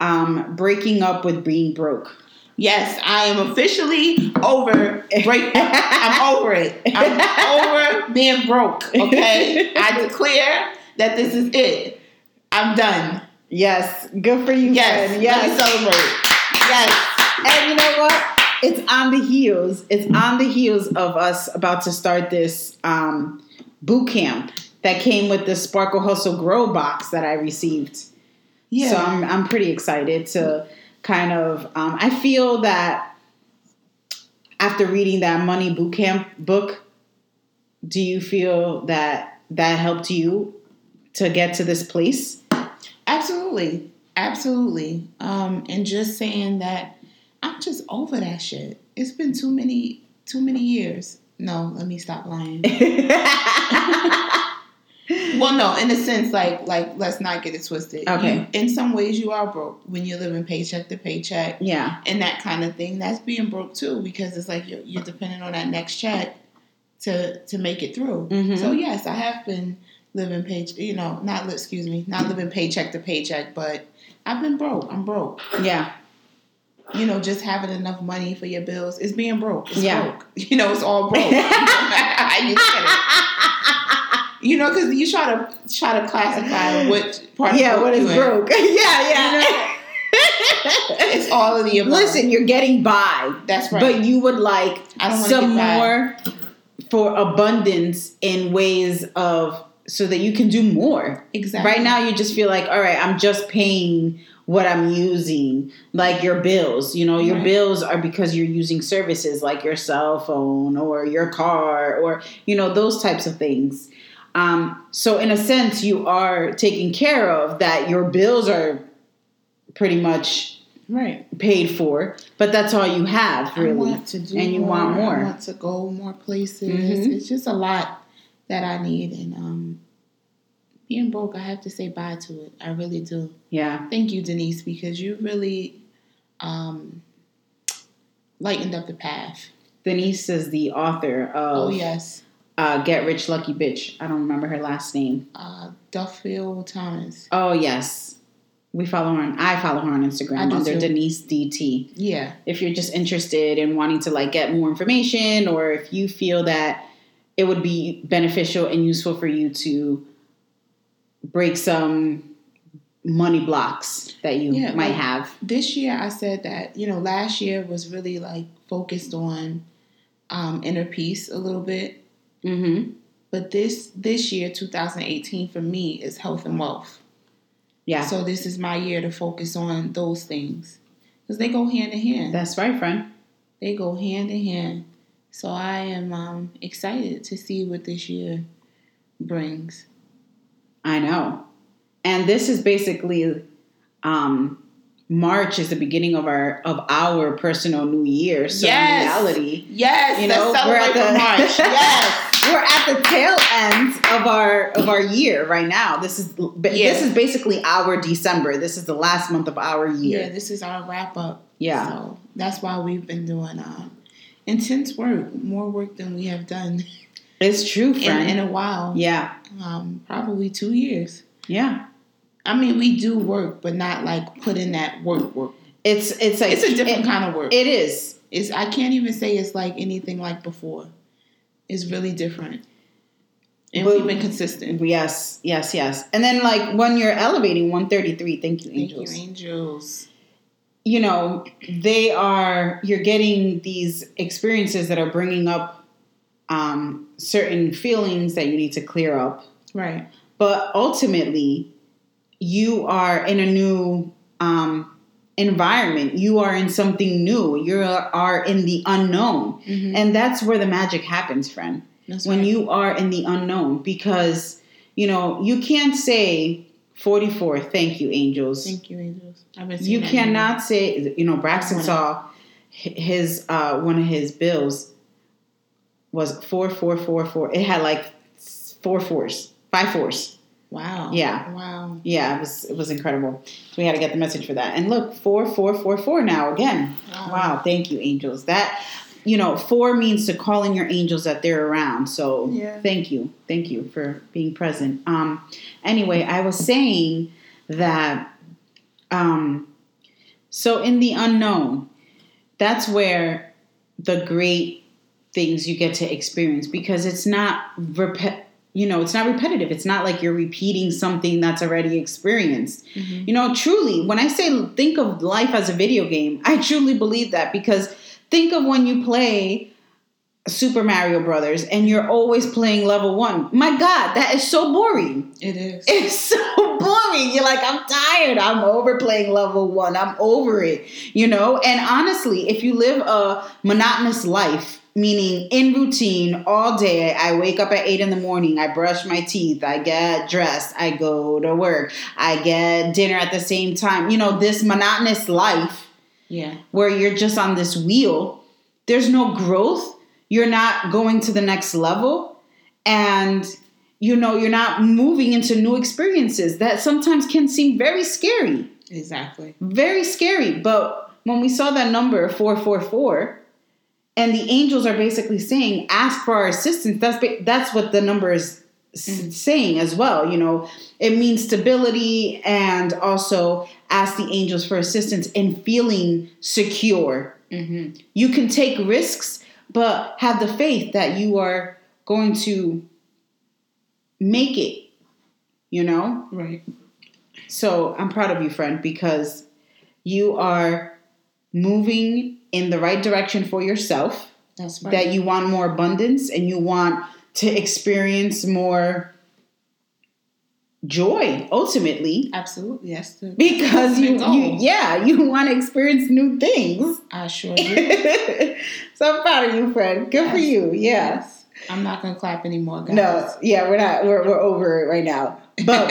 A: um, breaking up with being broke.
B: Yes, I am officially over break. <laughs> I'm over it. I'm over being broke. Okay, I <laughs> declare that this is it. I'm done.
A: Yes, good for you.
B: Yes, yes.
A: yes.
B: celebrate. Yes,
A: And you know what? It's on the heels. It's on the heels of us about to start this um, boot camp that came with the Sparkle Hustle Grow box that I received.
B: yeah.
A: So I'm I'm pretty excited to kind of. Um, I feel that after reading that Money Boot Camp book, do you feel that that helped you to get to this place?
B: Absolutely. Absolutely. Um, and just saying that I'm just over that shit. It's been too many too many years. No, let me stop lying. <laughs> well, no, in a sense, like like let's not get it twisted.
A: Okay.
B: You- in some ways you are broke when you're living paycheck to paycheck
A: yeah.
B: and that kind of thing. That's being broke too, because it's like you're, you're depending on that next check to to make it through.
A: Mhm.
B: So yes, I have been living paycheck. You know, not excuse me, not living paycheck to paycheck, but I've been broke. I'm broke.
A: Yeah.
B: You know, just having enough money for your bills is being broke. It's
A: Yeah.
B: broke. <laughs> You know, it's all broke. no matter how you get it. You know, because you try to try to classify which part.
A: yeah, what is
B: you
A: broke? <laughs> yeah,
B: You
A: yeah.
B: know, it's all of the above.
A: Listen, you're getting by,
B: that's right.
A: but you would like some more for abundance in ways of so that you can do more.
B: exactly.
A: Right now, you just feel like, all right, I'm just paying what I'm using, like your bills. You know, your
B: Right.
A: bills are because you're using services like your cell phone or your car or, you know, those types of things. Um, so, in a sense, you are taking care of that. Your bills are pretty much
B: right
A: paid for, but that's all you have really.
B: want to do
A: and you
B: more.
A: want more.
B: I want to go more places.
A: Mhm.
B: It's just a lot that I need, and um, being broke, I have to say bye to it. I really do.
A: Yeah.
B: Thank you, Denise, because you really um, lightened up the path.
A: Denise is the author of
B: Oh yes,
A: uh, Get Rich Lucky Bitch. I don't remember her last name.
B: uh, Duffield Thomas.
A: Oh yes. We follow her on I follow her on Instagram
B: do
A: under
B: too.
A: Denise DT.
B: Yeah,
A: If you're just interested in wanting to like get more information or if you feel that it would be beneficial and useful for you to break some money blocks that you
B: Yeah,
A: might
B: like-
A: have.
B: this year I said that you know last year was really like focused on um, inner peace a little bit,
A: Mhm.
B: but this this year 2018 for me is health and wealth.
A: Yeah.
B: So this is my year to focus on those things because they go hand in hand.
A: That's right, friend.
B: they go hand in hand. So I am um, excited to see what this year brings.
A: I know. And this is basically um March is the beginning of our of our personal new year. So
B: Yes.
A: in reality,
B: Yes,
A: you know, we're at the
B: March. <laughs> Yes.
A: We're at the tail end of our of our year right now. This is
B: Yeah.
A: this is basically our December. This is the last month of our year.
B: Yeah, this is our wrap up.
A: Yeah.
B: So that's why we've been doing um, intense work, more work than we have done
A: It's true,
B: in,
A: friend.
B: in a while.
A: yeah.
B: Um, probably two years.
A: Yeah.
B: I mean, we do work, but not like put in that work work.
A: It's it's like
B: It's a different
A: it,
B: kind of work.
A: It is.
B: it's I can't even say it's like anything like before. It's really different. And
A: But-
B: we've been consistent.
A: Yes, yes, yes. And then like when you're elevating 133, thank you,
B: Thank
A: angels.
B: you, angels.
A: you know, they are, you're getting these experiences that are bringing up um, certain feelings that you need to clear up.
B: Right.
A: But ultimately, you are in a new um, environment. You are in something new. You are in the unknown.
B: Mhm.
A: And that's where the magic happens, friend
B: That's
A: when
B: right.
A: you are in the unknown because you know you can't say 44 thank you angels
B: Thank you, angels.
A: You cannot say you know braxton saw his uh one of his bills was 4444 it had like four fours five fours
B: Wow.
A: Yeah.
B: Wow.
A: yeah it was it was incredible so we had to get the message for that and look 4444 now again
B: Wow.
A: wow thank you angels that you know four means to call in your angels that they're around so
B: Yeah.
A: thank you thank you for being present um anyway i was saying that um so in the unknown that's where the great things you get to experience because it's not rep- you know it's not repetitive it's not like you're repeating something that's already experienced
B: Mhm.
A: you know, truly, when I say think of life as a video game, I truly believe that because think of when you play Super Mario Brothers and you're always playing level one. My God, that is so boring.
B: It is.
A: It's <laughs> so boring. You're like, I'm tired. I'm over playing level one. I'm over it. You know? And honestly, if you live a monotonous life, meaning in routine all day, I wake up at eight in the morning, I brush my teeth, I get dressed, I go to work, I get dinner at the same time. You know, this monotonous life
B: yeah.
A: where you're just on this wheel, there's no growth. You're not going to the next level. And, you know, you're not moving into new experiences that sometimes can seem very scary.
B: Exactly.
A: Very scary. But when we saw that number, 444, and the angels are basically saying, ask for our assistance, that's, that's what the number is
B: Mhm.
A: saying as well. You know, it means stability and also ask the angels for assistance in feeling secure
B: Mm-hmm.
A: you can take risks, but have the faith that you are going to make it, you know?
B: Right.
A: So I'm proud of you, friend, because you are moving in the right direction for yourself,
B: That's right.
A: that you want more abundance and you want to experience more joy ultimately
B: Absolutely. <laughs> The
A: because you, you yeah you want to experience new things
B: I sure <laughs> do.
A: so I'm proud of you, friend. Good for you. Yeah.
B: Yes. I'm not gonna clap anymore, guys.
A: No, yeah, we're not. We're, we're over it right now. But <laughs>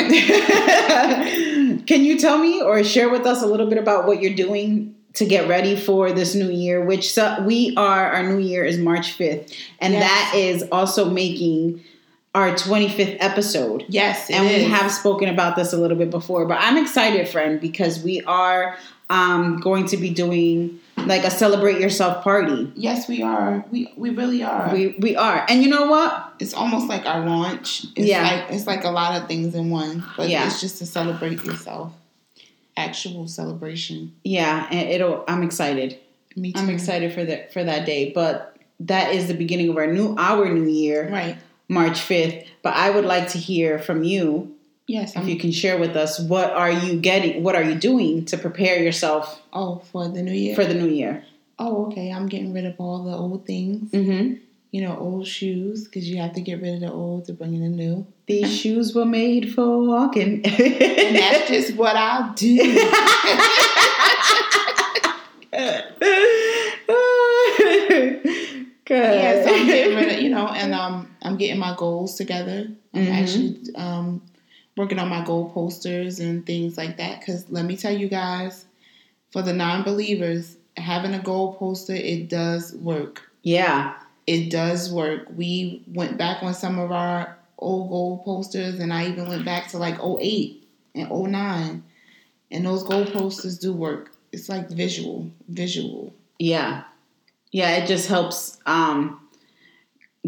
A: can you tell me or share with us a little bit about what you're doing to get ready for this new year? Which so, we are, our new year is March 5th, and
B: Yes.
A: that is also making our 25th episode.
B: Yes, it
A: and we have spoken about this a little bit before, but I'm excited, friend, because we are um, going to be doing like a celebrate yourself party.
B: Yes, we are. We we really are.
A: We we are, and you know what?
B: it's almost like our launch. It's
A: Yeah.
B: like it's like a lot of things in one, but
A: Yeah.
B: it's just to celebrate yourself. Actual celebration.
A: Yeah, and it'll. I'm excited.
B: Me too.
A: I'm excited for that for that day. But that is the beginning of our new our new year,
B: Right.
A: March 5th. But I would like to hear from you
B: Yes.
A: if
B: I'm,
A: you can share with us what are you getting, what are you doing to prepare yourself
B: oh, for the new year.
A: for the new year.
B: oh, okay. I'm getting rid of all the old things.
A: Mm-hmm.
B: You know, old shoes because you have to get rid of the old to bring in the new.
A: These <laughs> shoes were made for walking.
B: And that's just what I'll do.
A: Good.
B: yeah, so I'm getting rid of, <laughs> you know, and um, I'm getting my goals together. I'm
A: Mhm.
B: actually um, working on my goal posters and things like that. Because let me tell you guys, for the non-believers, having a goal poster it does work.
A: yeah.
B: It does work. We went back on some of our old goal posters, and I even went back to like 08 and 09. And those goal posters do work. It's like visual, visual.
A: Yeah. Yeah, it just helps um,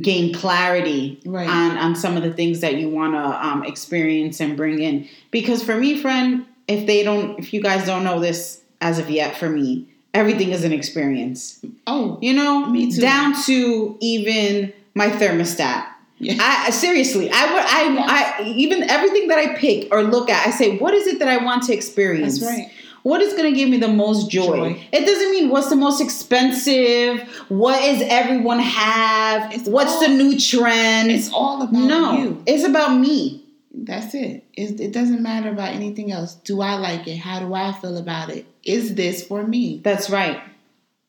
A: gain clarity
B: Right.
A: on, on some of the things that you want to um, experience and bring in. Because for me, friend, if they don't, if you guys don't know this as of yet, for me, everything is an experience.
B: Oh,
A: You know,
B: Me too.
A: down to even my thermostat.
B: yeah.
A: I seriously, I would, I, I, even everything that I pick or look at, I say, what is it that I want to experience?
B: That's right.
A: What is going to give me the most joy?
B: Joy.
A: It doesn't mean what's the most expensive. What is everyone have?
B: It's
A: what's
B: all-
A: the new trend?
B: It's all about
A: no,
B: you.
A: it's about me.
B: That's it. it. It doesn't matter about anything else. Do I like it? How do I feel about it? Is this for me?
A: That's right.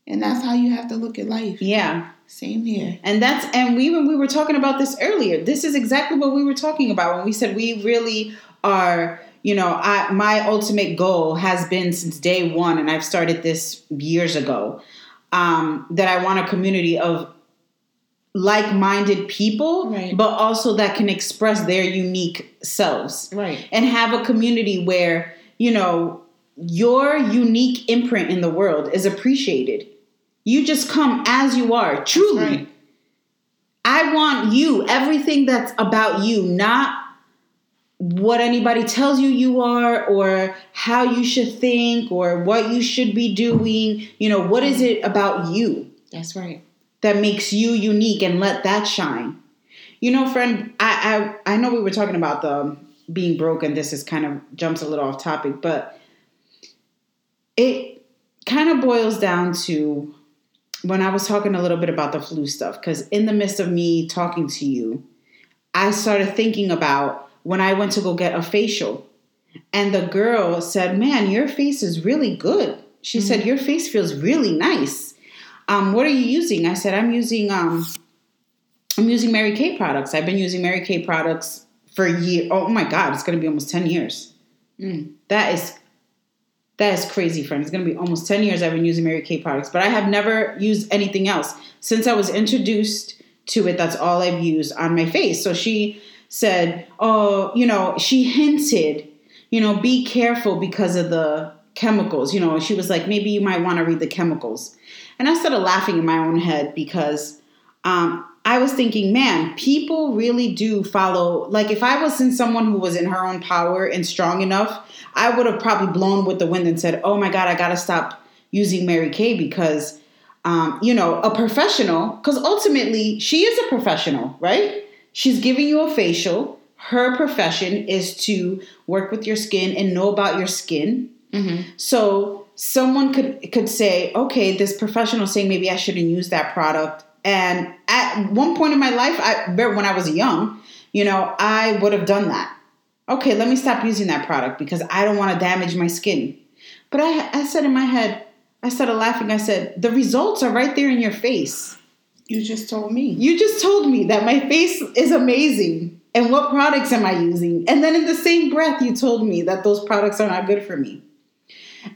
B: And that's how you have to look at life.
A: Yeah.
B: Same here.
A: And that's and we when we were talking about this earlier, this is exactly what we were talking about when we said we really are, you know, I my ultimate goal has been since day one, and I've started this years ago, um, that I want a community of like-minded people,
B: Right.
A: but also that can express their unique selves
B: Right.
A: and have a community where, you know, your unique imprint in the world is appreciated. You just come as you are, truly.
B: Right.
A: I want you, everything that's about you, not what anybody tells you you are or how you should think or what you should be doing. You know, what is it about you
B: That's right.
A: That makes you unique and let that shine? You know, friend, I I, I know we were talking about the being broken. This is kind of jumps a little off topic, but it kind of boils down to when I was talking a little bit about the flu stuff, because in the midst of me talking to you, I started thinking about when I went to go get a facial. And the girl said, Man, your face is really good. She said, mm-hmm. Your face feels really nice. Um, what are you using? I said, I'm using um I'm using Mary Kay products. I've been using Mary Kay products for a year. Oh my god, it's gonna be almost 10 years.
B: Mm.
A: That is that is crazy, friend. It's gonna be almost 10 years I've been using Mary Kay products, but I have never used anything else. Since I was introduced to it, that's all I've used on my face. So she said, Oh, you know, she hinted, you know, be careful because of the chemicals. You know, she was like, maybe you might want to read the chemicals. And I started laughing in my own head because um, I was thinking, man, people really do follow. Like, if I was in someone who was in her own power and strong enough, I would have probably blown with the wind and said, oh my God, I got to stop using Mary Kay because, um, you know, a professional, because ultimately she is a professional, right? She's giving you a facial. Her profession is to work with your skin and know about your skin.
B: Mm-hmm.
A: So someone could could say, okay, this professional saying maybe I shouldn't use that product. And at one point in my life, I when I was young, you know, I would have done that. Okay, let me stop using that product because I don't want to damage my skin. But I, I said in my head, I started laughing. I said, the results are right there in your face.
B: You just told me.
A: You just told me that my face is amazing. And what products am I using? And then in the same breath, you told me that those products are not good for me.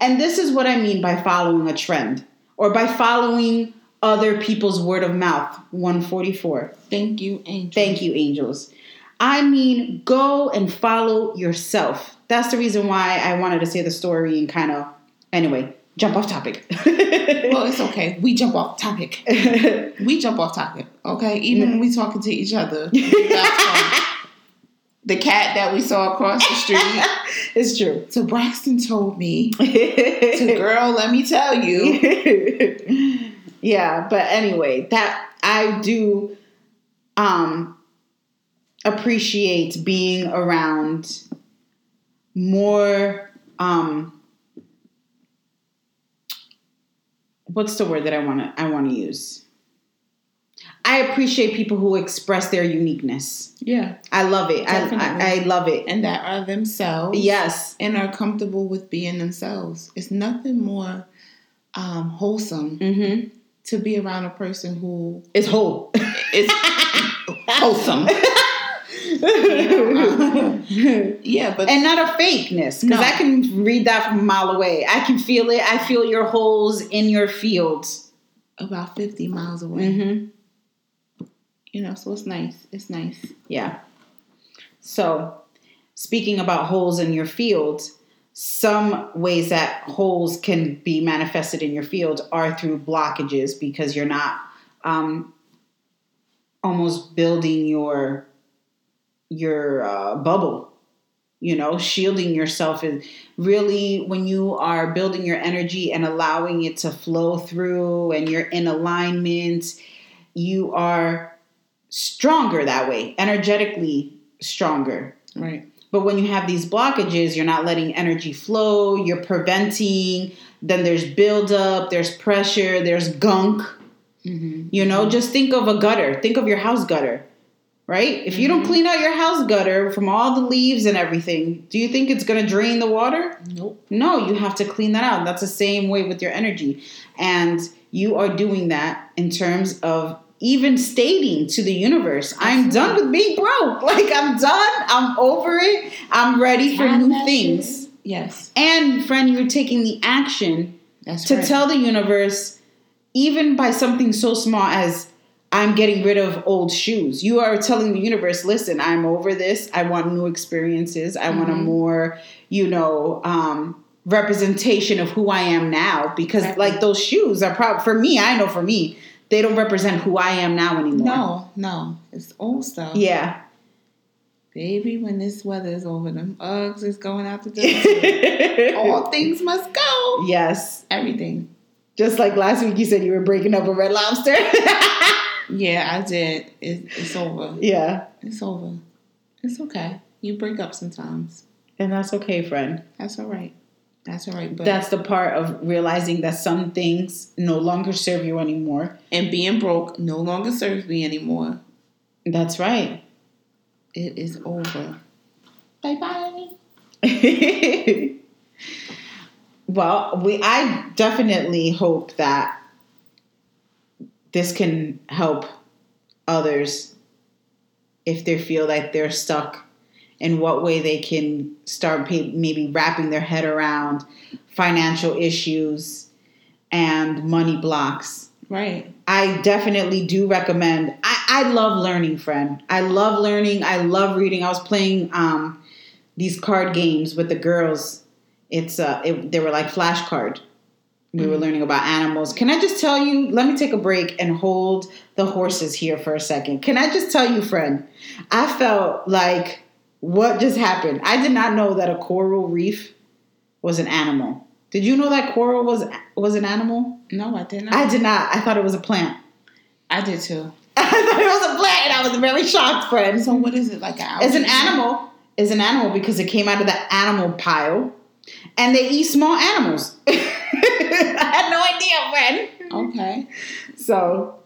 A: And this is what I mean by following a trend or by following other people's word of mouth. 144.
B: Thank you, Angel.
A: Thank you, angels. I mean, go and follow yourself. That's the reason why I wanted to say the story and kind of, anyway, jump off topic. <laughs>
B: Well, it's okay. We jump off topic. <laughs> We jump off topic. Okay, even when we talking to each other. <laughs> The cat that we saw across the street. <laughs>
A: it's true.
B: So Braxton told me <laughs> to girl, let me tell you. <laughs>
A: yeah, but anyway, that I do um appreciate being around more um what's the word that I want to I want to use? I appreciate people who express their uniqueness.
B: Yeah.
A: I love it. I, I I love it.
B: And that are themselves.
A: Yes.
B: And are comfortable with being themselves. It's nothing more um, wholesome
A: Mm-hmm.
B: to be around a person who
A: It's whole.
B: is <laughs> wholesome. <laughs> Yeah, but
A: and not a fakeness because
B: No.
A: I can read that from a mile away. I can feel it. I feel your holes in your fields.
B: about 50 miles away.
A: Mm-hmm.
B: You know, so it's nice. It's nice.
A: Yeah. So, speaking about holes in your field, some ways that holes can be manifested in your field are through blockages because you're not um, almost building your your uh, bubble. You know, shielding yourself is really when you are building your energy and allowing it to flow through, and you're in alignment. You are stronger that way, energetically stronger.
B: Right.
A: But when you have these blockages, you're not letting energy flow, you're preventing, then there's buildup, there's pressure, there's gunk.
B: Mm-hmm.
A: You know, just think of a gutter. Think of your house gutter, right? If you don't
B: Mhm.
A: clean out your house gutter from all the leaves and everything, do you think it's going to drain the water?
B: Nope.
A: No, you have to clean that out. That's the same way with your energy. And you are doing that in terms of even stating to the universe, I'm done with being broke. <laughs> Like, I'm done. I'm over it. I'm ready for new things.
B: Yes.
A: And, friend, you're taking the action
B: That's
A: to
B: right.
A: tell the universe, even by something so small as I'm getting rid of old shoes. You are telling the universe, listen, I'm over this. I want new experiences. I want a
B: Mhm.
A: more, you know, um, representation of who I am now. Because
B: Exactly.
A: like those shoes are probably for me. I know for me, they don't represent who I am now anymore.
B: No, no. It's old stuff.
A: Yeah.
B: Baby, when this weather is over, them Uggs is going out the door. <laughs> All things must go.
A: yes.
B: Everything.
A: Just like last week, you said you were breaking up a red lobster. <laughs>
B: Yeah, I did. It, it's over.
A: yeah.
B: It's over. It's okay. You break up sometimes.
A: And that's okay, friend.
B: That's all right. That's all right. But
A: That's the part of realizing that some things no longer serve you anymore.
B: and being broke no longer serves me anymore.
A: That's right.
B: It is over. Bye bye. <laughs>
A: well, we I definitely hope that this can help others if they feel like they're stuck in what way they can start pay, maybe wrapping their head around financial issues and money blocks.
B: Right.
A: I definitely do recommend. I, I love learning, friend. I love learning. I love reading. I was playing um, these card games with the girls. It's uh, it, they were like flashcard. We were
B: Mhm.
A: learning about animals. Can I just tell you? Let me take a break and hold the horses here for a second. Can I just tell you, friend? I felt like what just happened. I did not know that a coral reef was an animal. Did you know that coral was was an animal?
B: No, I did not.
A: I did not. I thought it was a plant.
B: I did too. <laughs>
A: I thought it was a plant, and I was very shocked, friend.
B: So what is it like? An
A: It's an animal. It's an animal because it came out of the animal pile, and they eat small animals. <laughs> I had no idea, friend.
B: Okay.
A: So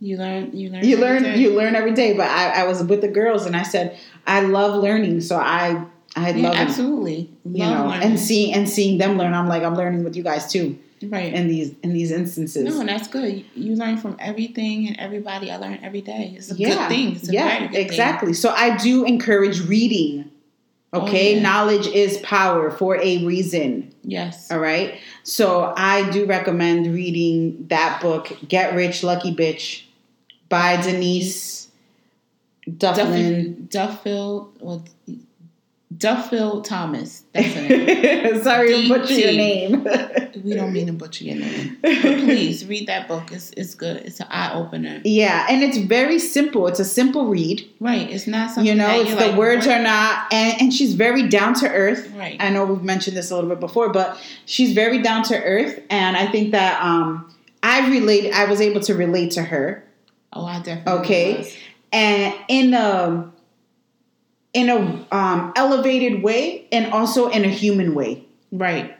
B: You learn. You learn.
A: you learn, you learn every day. But I, I was with the girls, and I said I love learning. So I, I
B: Yeah,
A: love it,
B: absolutely.
A: you
B: Love
A: know,
B: learning.
A: and seeing and seeing them learn. I'm like I'm learning with you guys too.
B: Right.
A: in these in these instances.
B: no, and that's good. You learn from everything and everybody. I learn every day. It's a
A: yeah,
B: good thing. It's a
A: yeah, exactly. So I do encourage reading.
B: Oh,
A: Okay,
B: yeah.
A: knowledge is power for a reason.
B: Yes.
A: All right. So I do recommend reading that book, Get Rich, Lucky Bitch, by Denise Dufflin.
B: Duffield, well, Duffield Thomas. That's it. <laughs>
A: Sorry to butcher your name.
B: we don't mean to butcher your name. <laughs> But please read that book. It's, it's good. It's an eye opener.
A: yeah, and it's very simple. It's a simple read.
B: Right. It's not something
A: You know, it's the
B: like,
A: words
B: what?
A: are not, and, and she's very down to earth.
B: Right.
A: I know we've mentioned this a little bit before, but she's very down to earth, and I think that um, I relate. I was able to relate to her,
B: Oh, I definitely
A: Okay.
B: was.
A: And in a in a um, elevated way, and also in a human way.
B: Right.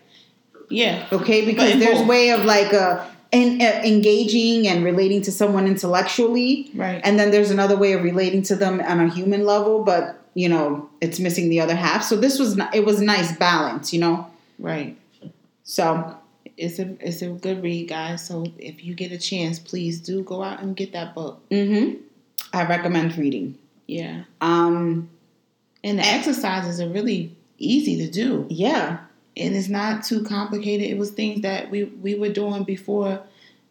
B: Yeah.
A: Okay, because there's
B: both.
A: way of like uh, en- uh, engaging and relating to someone intellectually,
B: Right.
A: and then there's another way of relating to them on a human level, but you know it's missing the other half. So this was it was nice balance, you know.
B: right.
A: So
B: It's a it's a good read, guys. So if you get a chance, please do go out and get that book.
A: hmm I recommend reading.
B: Yeah.
A: Um,
B: And the exercises are really easy to do.
A: yeah,
B: And it's not too complicated. It was things that we, we were doing before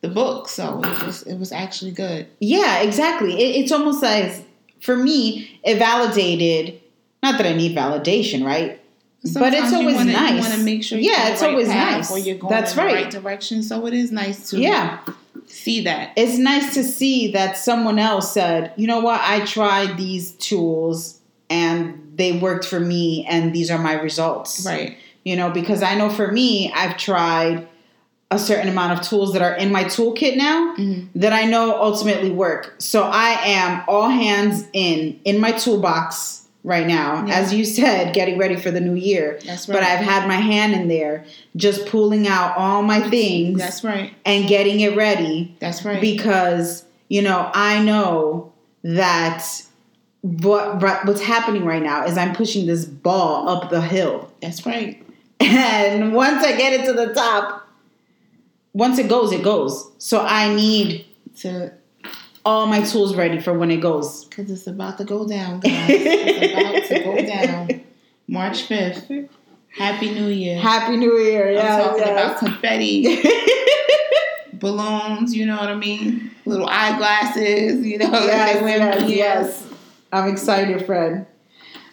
B: the book. So it was it was actually good.
A: yeah, exactly. It, it's almost like for me, it validated. Not that I need validation, right? but it's
B: Sometimes
A: always
B: wanna,
A: nice.
B: You want to make sure
A: Yeah, it's
B: right
A: always nice.
B: Or you're going
A: That's
B: in the
A: right.
B: right direction. So it is nice to
A: Yeah.
B: See that.
A: it's nice to see that someone else said, you know what, I tried these tools and they worked for me and these are my results.
B: Right.
A: You know, because I know for me, I've tried a certain amount of tools that are in my toolkit now
B: Mhm.
A: that I know ultimately work. So I am all hands in in my toolbox right now.
B: Yeah.
A: As you said, getting ready for the new year.
B: That's right.
A: But I've had my hand in there just pulling out all my things
B: That's right.
A: and getting it ready
B: That's right.
A: because you know I know that what what- what's happening right now is I'm pushing this ball up the hill,
B: That's right.
A: and once I get it to the top, once it goes, it goes. So I need
B: To
A: all my tools ready for when it goes.
B: because it's about to go down, guys. it's about to go <laughs> down. March fifth. Happy New Year.
A: Happy New Year!
B: I'm
A: Yeah,
B: talking
A: yeah.
B: about confetti, <laughs> balloons. You know what I mean? Little eyeglasses. You know.
A: yes, yes, yes. I'm excited, friend.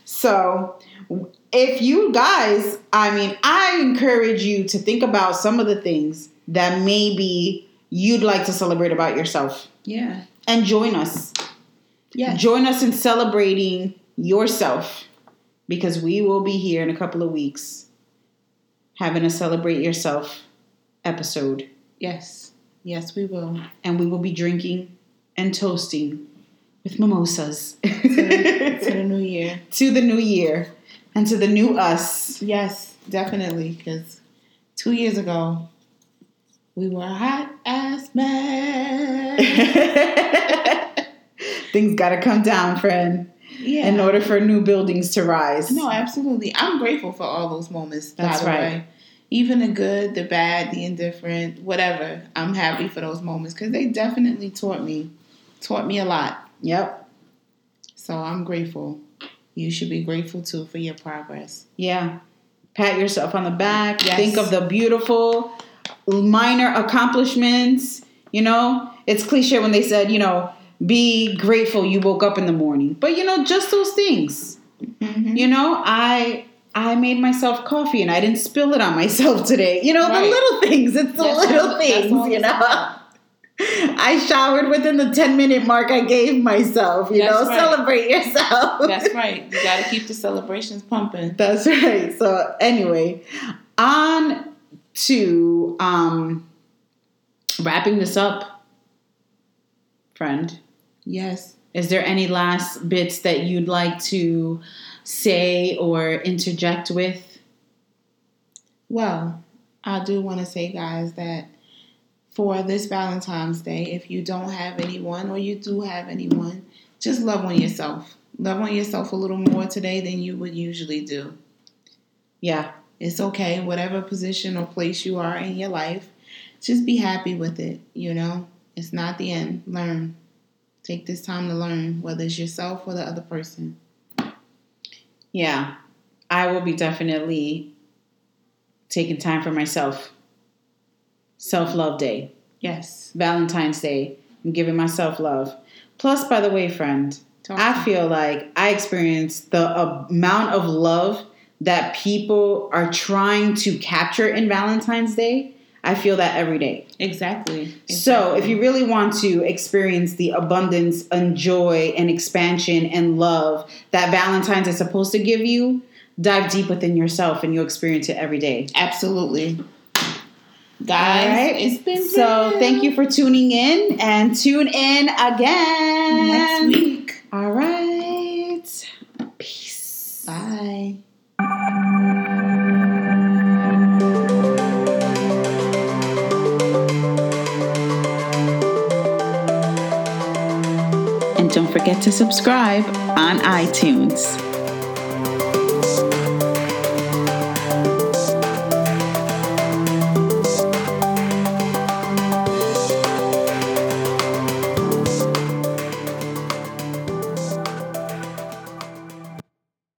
A: So, if you guys, I mean, I encourage you to think about some of the things that maybe you'd like to celebrate about yourself
B: Yeah.
A: And join us.
B: Yeah.
A: Join us in celebrating yourself because we will be here in a couple of weeks having a celebrate yourself episode
B: Yes. Yes, we will.
A: and we will be drinking and toasting with mimosas
B: To the new year. <laughs>
A: to the new year and to the new us.
B: Yes, definitely. Because two years ago, we were hot ass man. <laughs>
A: Things got to come down, friend,
B: Yeah.
A: in order for new buildings to rise.
B: No, absolutely. I'm grateful for all those moments.
A: That's right.
B: way. Even the good, the bad, the indifferent, whatever. I'm happy for those moments because they definitely taught me, taught me a lot.
A: Yep.
B: So I'm grateful. You should be grateful too for your progress.
A: Yeah. Pat yourself on the back.
B: Yes.
A: Think of the beautiful minor accomplishments. You know, it's cliche when they said, you know, be grateful you woke up in the morning. But you know, just those things.
B: Mm-hmm.
A: You know, I I made myself coffee and I didn't spill it on myself <laughs> today. You know,
B: Right.
A: the little things. It's the
B: That's
A: little
B: all-
A: things, you know. <laughs> I showered within the 10 minute mark I gave myself. You
B: That's
A: know,
B: right.
A: celebrate yourself.
B: That's <laughs> right. You got to keep the celebrations pumping.
A: That's right. So anyway, on to um wrapping this up, friend.
B: Yes.
A: Is there any last bits that you'd like to say or interject with?
B: Well, I do want to say, guys, that for this Valentine's Day, if you don't have anyone or you do have anyone, just love on yourself. Love on yourself a little more today than you would usually do.
A: Yeah.
B: It's okay, whatever position or place you are in your life. just be happy with it. You know, it's not the end. Learn. Take this time to learn, whether it's yourself or the other person.
A: Yeah, I will be definitely taking time for myself. Self love day,
B: Yes.
A: Valentine's Day. I'm giving myself love. Plus, by the way, friend,
B: Talk
A: I feel like I experience the amount of love that people are trying to capture in Valentine's Day. I feel that every day.
B: exactly.
A: So, if you really want to experience the abundance and joy and expansion and love that Valentine's is supposed to give you, dive deep within yourself and you'll experience it every day.
B: absolutely, guys,
A: right.
B: it's been
A: So, thank you for tuning in and tune in again
B: Next week.
A: All right. Peace.
B: Bye.
A: And don't forget to subscribe on iTunes.